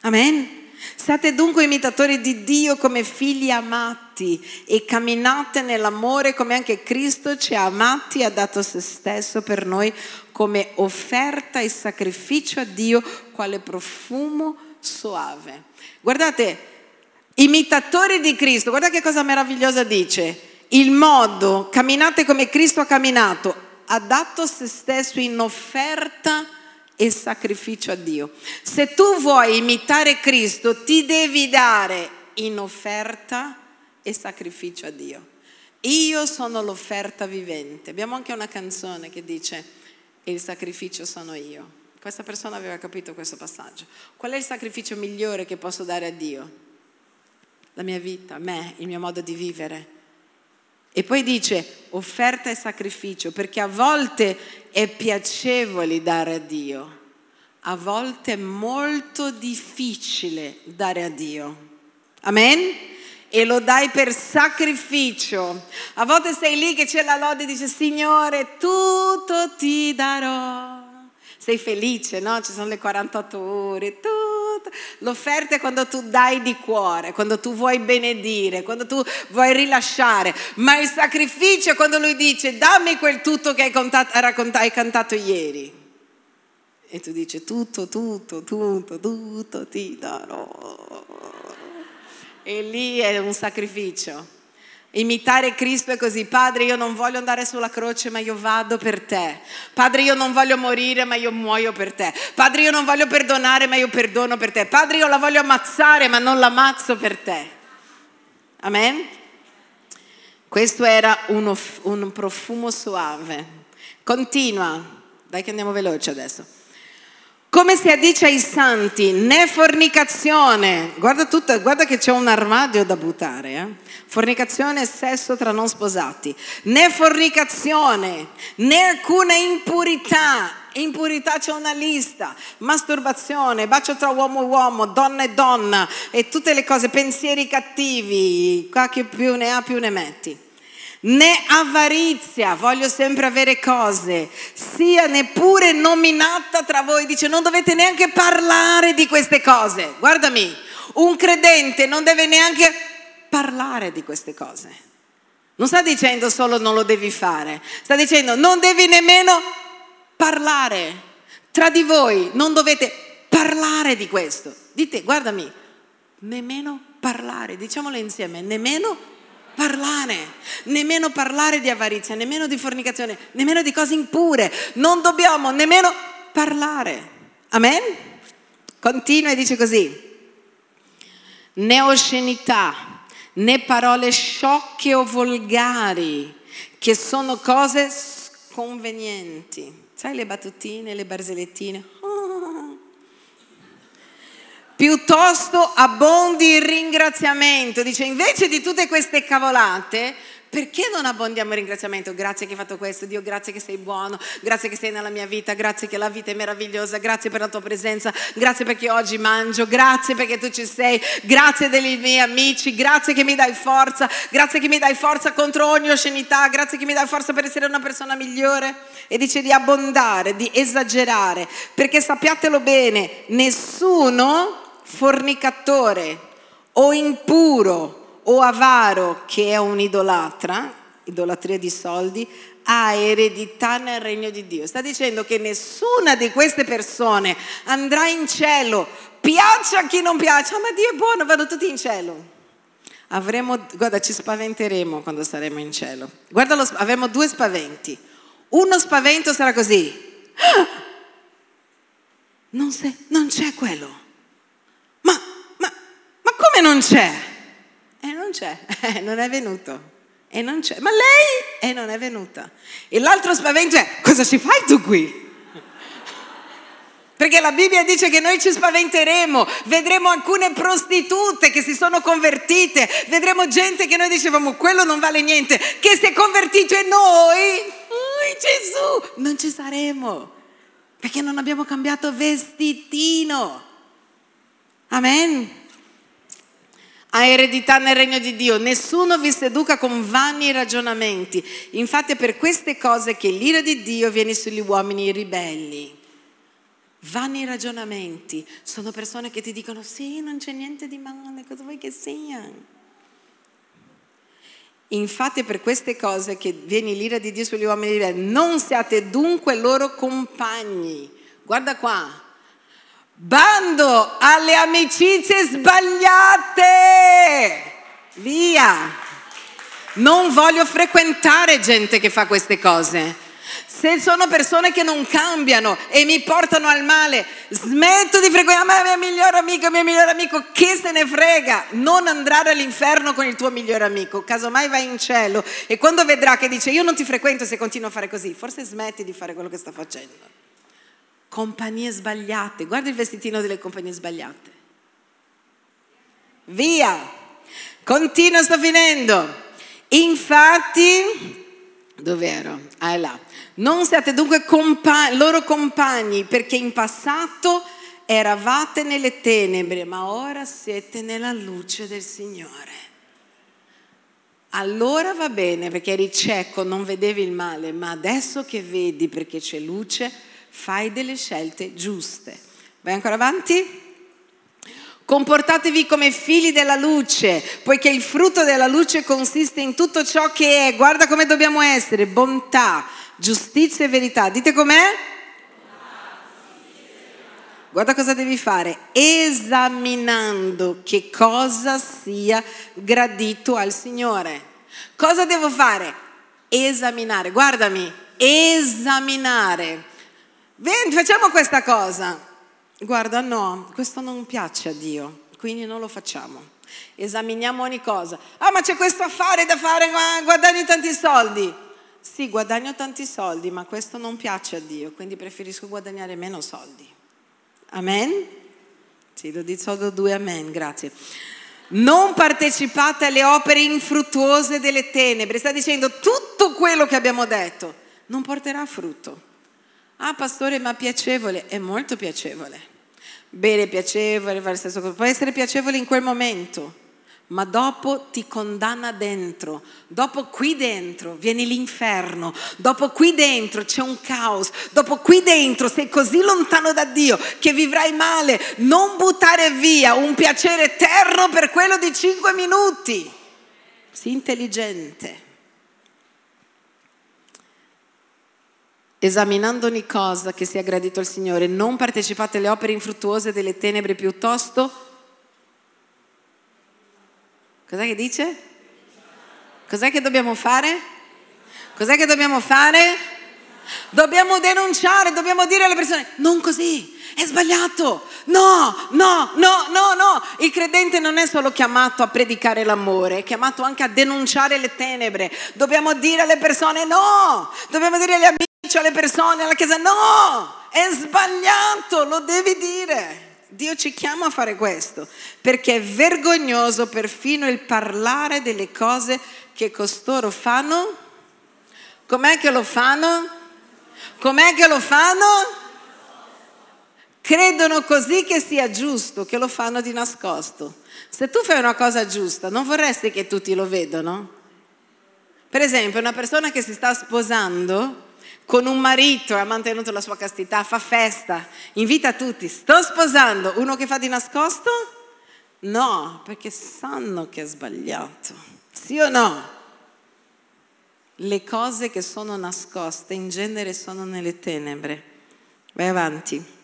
Amen. Siate dunque imitatori di Dio come figli amati e camminate nell'amore come anche Cristo ci ha amati e ha dato se stesso per noi come offerta e sacrificio a Dio quale profumo soave. Guardate, imitatori di Cristo, guarda che cosa meravigliosa dice. Il modo, camminate come Cristo ha camminato, ha dato se stesso in offerta e sacrificio a Dio. Se tu vuoi imitare Cristo, ti devi dare in offerta e sacrificio a Dio. Io sono l'offerta vivente. Abbiamo anche una canzone che dice il sacrificio sono io. Questa persona aveva capito questo passaggio. Qual è il sacrificio migliore che posso dare a Dio? La mia vita, me, il mio modo di vivere. E poi dice offerta e sacrificio, perché a volte è piacevole dare a Dio, a volte è molto difficile dare a Dio. Amen? E lo dai per sacrificio. A volte sei lì che c'è la lode e dice Signore, tutto ti darò. Sei felice, no? Ci sono le 48 ore, tutto L'offerta è quando tu dai di cuore, quando tu vuoi benedire, quando tu vuoi rilasciare, ma il sacrificio è quando lui dice dammi quel tutto che hai, contato, hai cantato ieri. E tu dici tutto, tutto, tutto, tutto ti darò. E lì è un sacrificio. Imitare Cristo è così, Padre io non voglio andare sulla croce ma io vado per te. Padre io non voglio morire ma io muoio per te. Padre io non voglio perdonare ma io perdono per te. Padre io la voglio ammazzare ma non l'ammazzo per te. Amen? Questo era uno, un profumo suave. Continua, dai che andiamo veloce adesso. Come si addice ai santi, né fornicazione. Guarda, tutto, guarda che c'è un armadio da buttare. Eh? Fornicazione e sesso tra non sposati. Né fornicazione, né alcuna impurità. Impurità c'è una lista, masturbazione, bacio tra uomo e uomo, donna e donna e tutte le cose, pensieri cattivi, qua chi più ne ha più ne metti né avarizia, voglio sempre avere cose, sia neppure nominata tra voi, dice non dovete neanche parlare di queste cose. Guardami, un credente non deve neanche parlare di queste cose. Non sta dicendo solo non lo devi fare, sta dicendo non devi nemmeno parlare. Tra di voi non dovete parlare di questo. Dite, guardami, nemmeno parlare, diciamolo insieme, nemmeno parlare parlare, nemmeno parlare di avarizia, nemmeno di fornicazione, nemmeno di cose impure. Non dobbiamo nemmeno parlare. Amen? Continua e dice così. Né oscenità, né parole sciocche o volgari, che sono cose sconvenienti. Sai le battutine, le barzellettine? Piuttosto abbondi il ringraziamento. Dice, invece di tutte queste cavolate, perché non abbondiamo il ringraziamento? Grazie che hai fatto questo, Dio, grazie che sei buono, grazie che sei nella mia vita, grazie che la vita è meravigliosa, grazie per la tua presenza, grazie perché oggi mangio, grazie perché tu ci sei, grazie dei miei amici, grazie che mi dai forza, grazie che mi dai forza contro ogni oscenità, grazie che mi dai forza per essere una persona migliore. E dice di abbondare, di esagerare, perché sappiatelo bene, nessuno fornicatore o impuro o avaro che è un idolatra, idolatria di soldi, ha eredità nel regno di Dio. Sta dicendo che nessuna di queste persone andrà in cielo, piaccia a chi non piace, oh, ma Dio è buono, vanno tutti in cielo. Avremo, guarda, ci spaventeremo quando saremo in cielo. Guarda, lo, avremo due spaventi. Uno spavento sarà così. Non, se, non c'è quello come non c'è? E non c'è, non è venuto. E non c'è. Ma lei? E non è venuta. E l'altro spavento è, cosa ci fai tu qui? Perché la Bibbia dice che noi ci spaventeremo, vedremo alcune prostitute che si sono convertite, vedremo gente che noi dicevamo quello non vale niente, che si è convertito e noi, oh, Gesù, non ci saremo, perché non abbiamo cambiato vestitino. Amen ha eredità nel regno di Dio. Nessuno vi seduca con vani ragionamenti. Infatti è per queste cose che l'ira di Dio viene sugli uomini ribelli. vani ragionamenti, sono persone che ti dicono sì, non c'è niente di male, cosa vuoi che sia? Infatti è per queste cose che viene l'ira di Dio sugli uomini Israele. Non siate dunque loro compagni. Guarda qua. Bando alle amicizie sbagliate. Via. Non voglio frequentare gente che fa queste cose. Se sono persone che non cambiano e mi portano al male, smetto di frequentare ma mio migliore amico, mio migliore amico, che se ne frega? Non andare all'inferno con il tuo migliore amico, casomai vai in cielo e quando vedrà che dice io non ti frequento se continuo a fare così, forse smetti di fare quello che sta facendo. Compagnie sbagliate, guarda il vestitino delle compagnie sbagliate. Via, continuo, sto finendo. Infatti, dove ero? Ah, è là. Non siate dunque compa- loro compagni perché in passato eravate nelle tenebre, ma ora siete nella luce del Signore. Allora va bene perché eri cieco, non vedevi il male, ma adesso che vedi perché c'è luce, fai delle scelte giuste. Vai ancora avanti? Comportatevi come figli della luce, poiché il frutto della luce consiste in tutto ciò che è, guarda come dobbiamo essere, bontà, giustizia e verità. Dite com'è? Guarda cosa devi fare, esaminando che cosa sia gradito al Signore. Cosa devo fare? Esaminare, guardami, esaminare. Vedi, facciamo questa cosa. Guarda, no, questo non piace a Dio, quindi non lo facciamo. Esaminiamo ogni cosa. Ah, ma c'è questo affare da fare, guadagni tanti soldi. Sì, guadagno tanti soldi, ma questo non piace a Dio, quindi preferisco guadagnare meno soldi. Amen? Sì, lo dico solo due amen, grazie. Non partecipate alle opere infruttuose delle tenebre. Sta dicendo tutto quello che abbiamo detto non porterà frutto. Ah, pastore, ma piacevole? È molto piacevole. Bere piacevole, fare stesso può essere piacevole in quel momento ma dopo ti condanna dentro, dopo qui dentro viene l'inferno, dopo qui dentro c'è un caos, dopo qui dentro sei così lontano da Dio che vivrai male, non buttare via un piacere eterno per quello di cinque minuti, sii intelligente. Esaminando ogni cosa che sia gradito al Signore, non partecipate alle opere infruttuose delle tenebre piuttosto Cos'è che dice? Cos'è che dobbiamo fare? Cos'è che dobbiamo fare? Dobbiamo denunciare, dobbiamo dire alle persone, non così, è sbagliato. No, no, no, no, no. Il credente non è solo chiamato a predicare l'amore, è chiamato anche a denunciare le tenebre. Dobbiamo dire alle persone no, dobbiamo dire agli amici, alle persone, alla chiesa no, è sbagliato, lo devi dire. Dio ci chiama a fare questo, perché è vergognoso perfino il parlare delle cose che costoro fanno. Com'è che lo fanno? Com'è che lo fanno? Credono così che sia giusto, che lo fanno di nascosto. Se tu fai una cosa giusta, non vorresti che tutti lo vedano? Per esempio, una persona che si sta sposando con un marito e ha mantenuto la sua castità, fa festa, invita tutti, sto sposando, uno che fa di nascosto? No, perché sanno che è sbagliato. Sì o no? Le cose che sono nascoste in genere sono nelle tenebre. Vai avanti.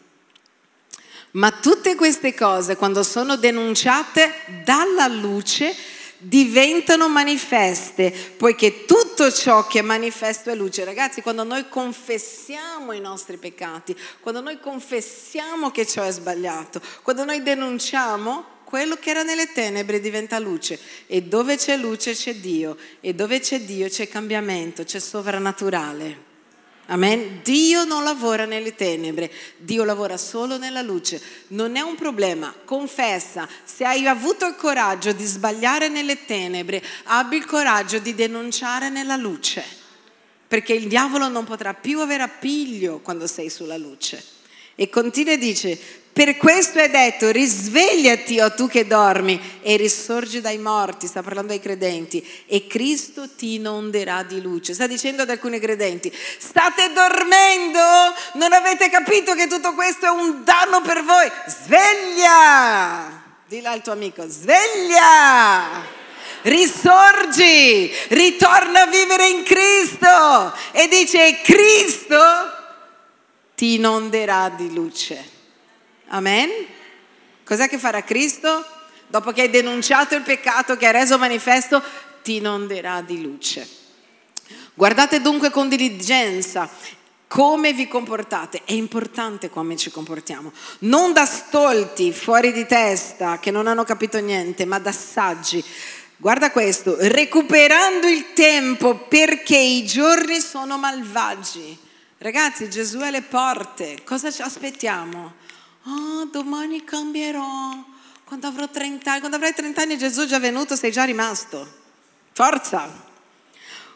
Ma tutte queste cose, quando sono denunciate dalla luce, diventano manifeste, poiché tutto ciò che è manifesto è luce. Ragazzi, quando noi confessiamo i nostri peccati, quando noi confessiamo che ciò è sbagliato, quando noi denunciamo, quello che era nelle tenebre diventa luce e dove c'è luce c'è Dio e dove c'è Dio c'è cambiamento, c'è sovrannaturale. Amen. Dio non lavora nelle tenebre, Dio lavora solo nella luce. Non è un problema, confessa. Se hai avuto il coraggio di sbagliare nelle tenebre, abbi il coraggio di denunciare nella luce, perché il diavolo non potrà più avere appiglio quando sei sulla luce. E continua e dice, Per questo è detto, risvegliati o oh tu che dormi e risorgi dai morti, sta parlando ai credenti, e Cristo ti inonderà di luce. Sta dicendo ad alcuni credenti, state dormendo, non avete capito che tutto questo è un danno per voi. Sveglia! Dilla al tuo amico, sveglia! risorgi, ritorna a vivere in Cristo e dice Cristo ti inonderà di luce. Amen? Cos'è che farà Cristo? Dopo che hai denunciato il peccato, che hai reso manifesto, ti inonderà di luce. Guardate dunque con diligenza come vi comportate. È importante come ci comportiamo. Non da stolti, fuori di testa, che non hanno capito niente, ma da saggi. Guarda questo, recuperando il tempo perché i giorni sono malvagi. Ragazzi, Gesù è alle porte, cosa ci aspettiamo? Oh, domani cambierò, quando avrò 30 anni, quando avrai 30 anni Gesù è già venuto, sei già rimasto. Forza!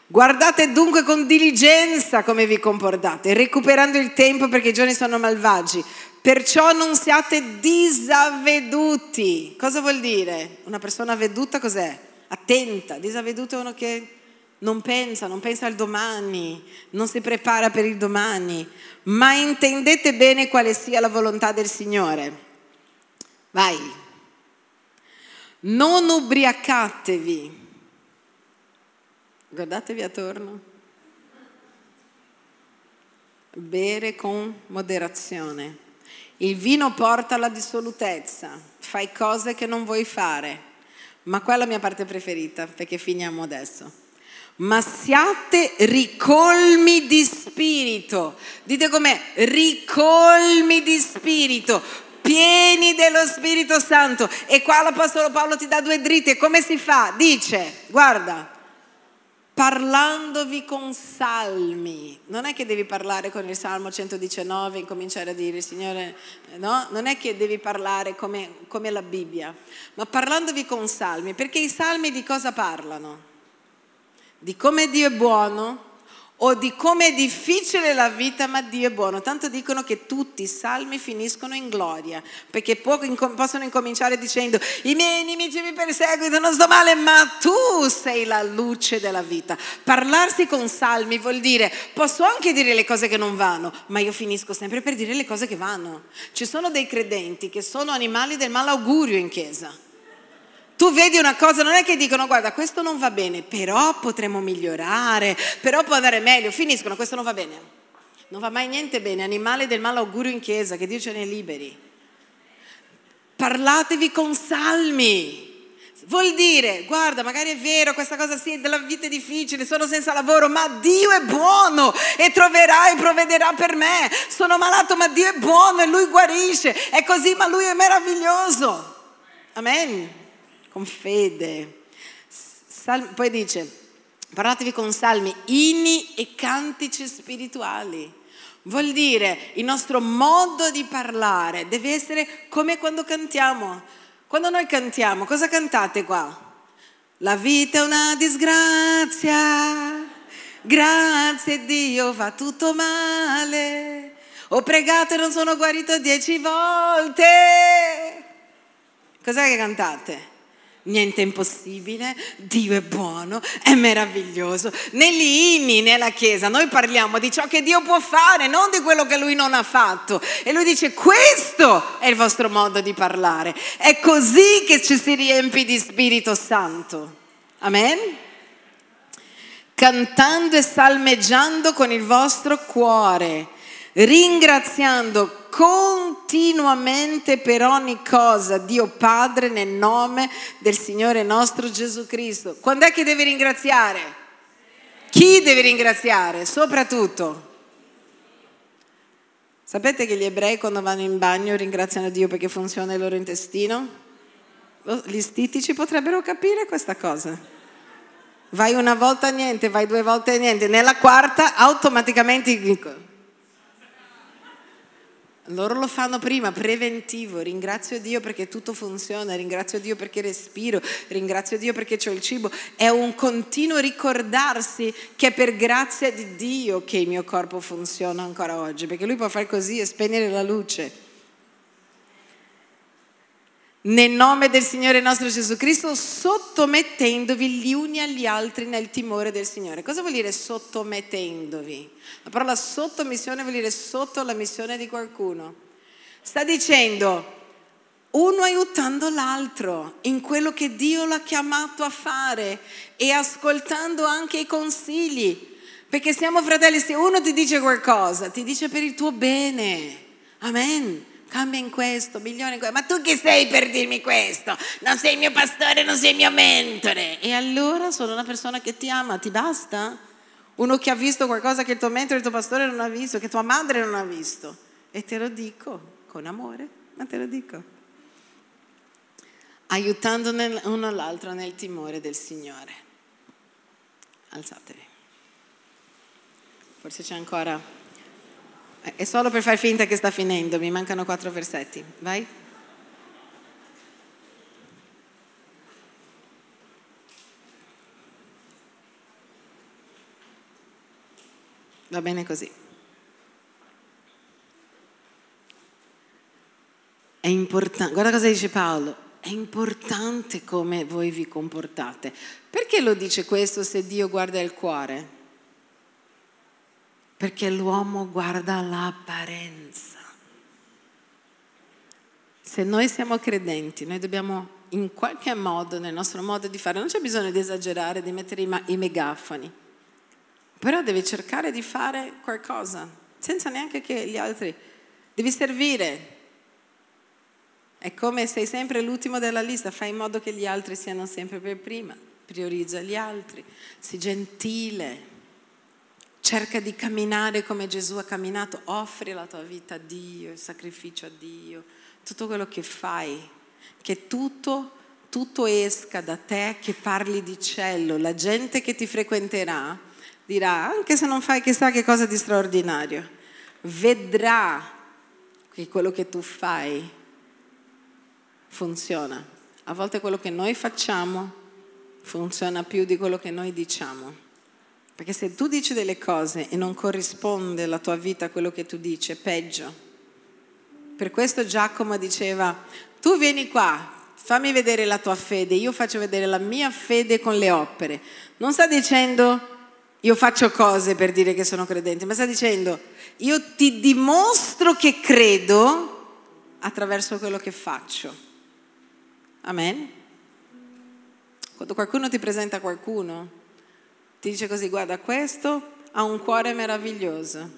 Guardate dunque con diligenza come vi comportate, recuperando il tempo perché i giorni sono malvagi. Perciò non siate disavveduti. Cosa vuol dire? Una persona avveduta cos'è? Attenta. Disavveduto è uno che non pensa, non pensa al domani, non si prepara per il domani, ma intendete bene quale sia la volontà del Signore. Vai. Non ubriacatevi. Guardatevi attorno. Bere con moderazione. Il vino porta alla dissolutezza, fai cose che non vuoi fare, ma quella è la mia parte preferita perché finiamo adesso ma siate ricolmi di spirito. Dite com'è? Ricolmi di spirito, pieni dello Spirito Santo. E qua l'Apostolo Paolo ti dà due dritte. Come si fa? Dice, guarda, parlandovi con salmi. Non è che devi parlare con il Salmo 119 e incominciare a dire, Signore, no? Non è che devi parlare come, come la Bibbia, ma parlandovi con salmi, perché i salmi di cosa parlano? Di come Dio è buono o di come è difficile la vita, ma Dio è buono. Tanto dicono che tutti i salmi finiscono in gloria, perché possono incominciare dicendo i miei nemici mi perseguitano, sto male, ma tu sei la luce della vita. Parlarsi con salmi vuol dire posso anche dire le cose che non vanno, ma io finisco sempre per dire le cose che vanno. Ci sono dei credenti che sono animali del malaugurio in chiesa tu vedi una cosa, non è che dicono guarda questo non va bene, però potremmo migliorare, però può andare meglio, finiscono, questo non va bene. Non va mai niente bene, animale del malaugurio in chiesa, che Dio ce ne liberi. Parlatevi con salmi. Vuol dire, guarda, magari è vero, questa cosa sì, della vita è difficile, sono senza lavoro, ma Dio è buono e troverà e provvederà per me. Sono malato, ma Dio è buono e Lui guarisce. È così, ma Lui è meraviglioso. Amen con fede. Sal- poi dice, parlatevi con salmi, inni e cantici spirituali. Vuol dire il nostro modo di parlare deve essere come quando cantiamo. Quando noi cantiamo, cosa cantate qua? La vita è una disgrazia, grazie Dio va tutto male. Ho pregato e non sono guarito dieci volte. Cos'è che cantate? Niente è impossibile, Dio è buono, è meraviglioso. Negli inni, nella Chiesa, noi parliamo di ciò che Dio può fare, non di quello che Lui non ha fatto. E Lui dice, questo è il vostro modo di parlare. È così che ci si riempie di Spirito Santo. Amen? Cantando e salmeggiando con il vostro cuore ringraziando continuamente per ogni cosa Dio Padre nel nome del Signore nostro Gesù Cristo. Quando è che deve ringraziare? Chi deve ringraziare? Soprattutto. Sapete che gli ebrei quando vanno in bagno ringraziano Dio perché funziona il loro intestino? Gli stitici potrebbero capire questa cosa. Vai una volta niente, vai due volte niente, nella quarta automaticamente loro lo fanno prima, preventivo. Ringrazio Dio perché tutto funziona, ringrazio Dio perché respiro, ringrazio Dio perché ho il cibo. È un continuo ricordarsi che è per grazia di Dio che il mio corpo funziona ancora oggi, perché Lui può fare così e spegnere la luce. Nel nome del Signore nostro Gesù Cristo, sottomettendovi gli uni agli altri nel timore del Signore. Cosa vuol dire sottomettendovi? La parola sottomissione vuol dire sotto la missione di qualcuno. Sta dicendo uno aiutando l'altro in quello che Dio l'ha chiamato a fare e ascoltando anche i consigli. Perché siamo fratelli, se uno ti dice qualcosa, ti dice per il tuo bene. Amen cambia in questo, migliora in questo. Ma tu chi sei per dirmi questo? Non sei il mio pastore, non sei il mio mentore. E allora sono una persona che ti ama, ti basta? Uno che ha visto qualcosa che il tuo mentore, il tuo pastore non ha visto, che tua madre non ha visto. E te lo dico con amore, ma te lo dico. Aiutando uno l'altro nel timore del Signore. Alzatevi. Forse c'è ancora è solo per far finta che sta finendo, mi mancano quattro versetti. Vai. Va bene così. È importante, guarda cosa dice Paolo, è importante come voi vi comportate. Perché lo dice questo se Dio guarda il cuore? Perché l'uomo guarda l'apparenza. Se noi siamo credenti, noi dobbiamo in qualche modo, nel nostro modo di fare, non c'è bisogno di esagerare, di mettere i, megafoni, però devi cercare di fare qualcosa, senza neanche che gli altri, devi servire. È come sei sempre l'ultimo della lista, fai in modo che gli altri siano sempre per prima, priorizza gli altri, sii gentile cerca di camminare come Gesù ha camminato, offri la tua vita a Dio, il sacrificio a Dio, tutto quello che fai, che tutto, tutto esca da te, che parli di cielo, la gente che ti frequenterà dirà, anche se non fai chissà che cosa di straordinario, vedrà che quello che tu fai funziona. A volte quello che noi facciamo funziona più di quello che noi diciamo. Perché se tu dici delle cose e non corrisponde la tua vita a quello che tu dici, è peggio. Per questo Giacomo diceva, tu vieni qua, fammi vedere la tua fede, io faccio vedere la mia fede con le opere. Non sta dicendo, io faccio cose per dire che sono credente, ma sta dicendo, io ti dimostro che credo attraverso quello che faccio. Amen? Quando qualcuno ti presenta qualcuno, ti dice così, guarda, questo ha un cuore meraviglioso,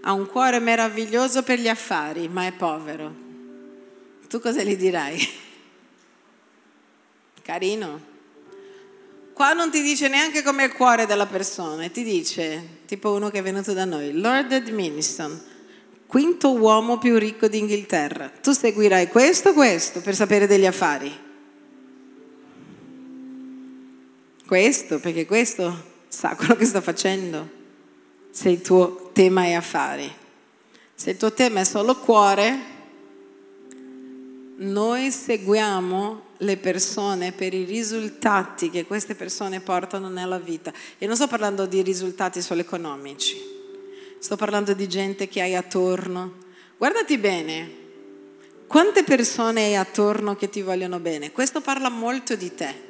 ha un cuore meraviglioso per gli affari, ma è povero. Tu cosa gli dirai? Carino. Qua non ti dice neanche come il cuore della persona, ti dice, tipo uno che è venuto da noi, Lord Edministon, quinto uomo più ricco d'Inghilterra. Tu seguirai questo, questo per sapere degli affari. Questo, perché questo sa quello che sta facendo, se il tuo tema è affari. Se il tuo tema è solo cuore, noi seguiamo le persone per i risultati che queste persone portano nella vita. E non sto parlando di risultati solo economici, sto parlando di gente che hai attorno. Guardati bene, quante persone hai attorno che ti vogliono bene? Questo parla molto di te.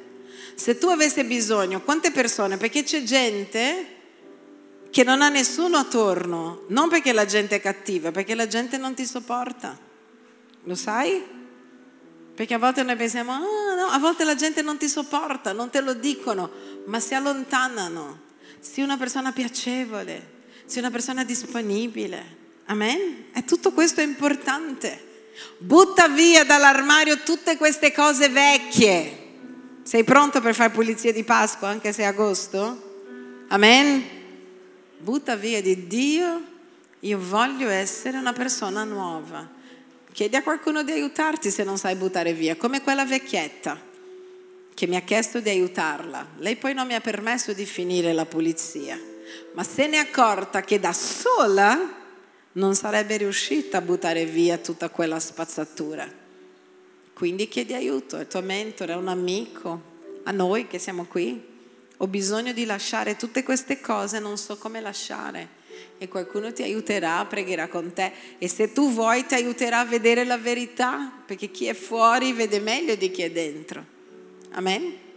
Se tu avessi bisogno, quante persone? Perché c'è gente che non ha nessuno attorno, non perché la gente è cattiva, perché la gente non ti sopporta. Lo sai? Perché a volte noi pensiamo, oh, no, a volte la gente non ti sopporta, non te lo dicono, ma si allontanano. Sii una persona piacevole, sii una persona disponibile. Amen? E tutto questo è importante. Butta via dall'armadio tutte queste cose vecchie sei pronto per fare pulizia di Pasqua anche se è agosto? Amen? Butta via di Dio, io voglio essere una persona nuova. Chiedi a qualcuno di aiutarti se non sai buttare via, come quella vecchietta che mi ha chiesto di aiutarla. Lei poi non mi ha permesso di finire la pulizia, ma se ne è accorta che da sola non sarebbe riuscita a buttare via tutta quella spazzatura. Quindi chiedi aiuto al tuo mentore, a un amico, a noi che siamo qui. Ho bisogno di lasciare tutte queste cose, non so come lasciare. e qualcuno ti aiuterà, pregherà con te e se tu vuoi ti aiuterà a vedere la verità, perché chi è fuori vede meglio di chi è dentro. Amen?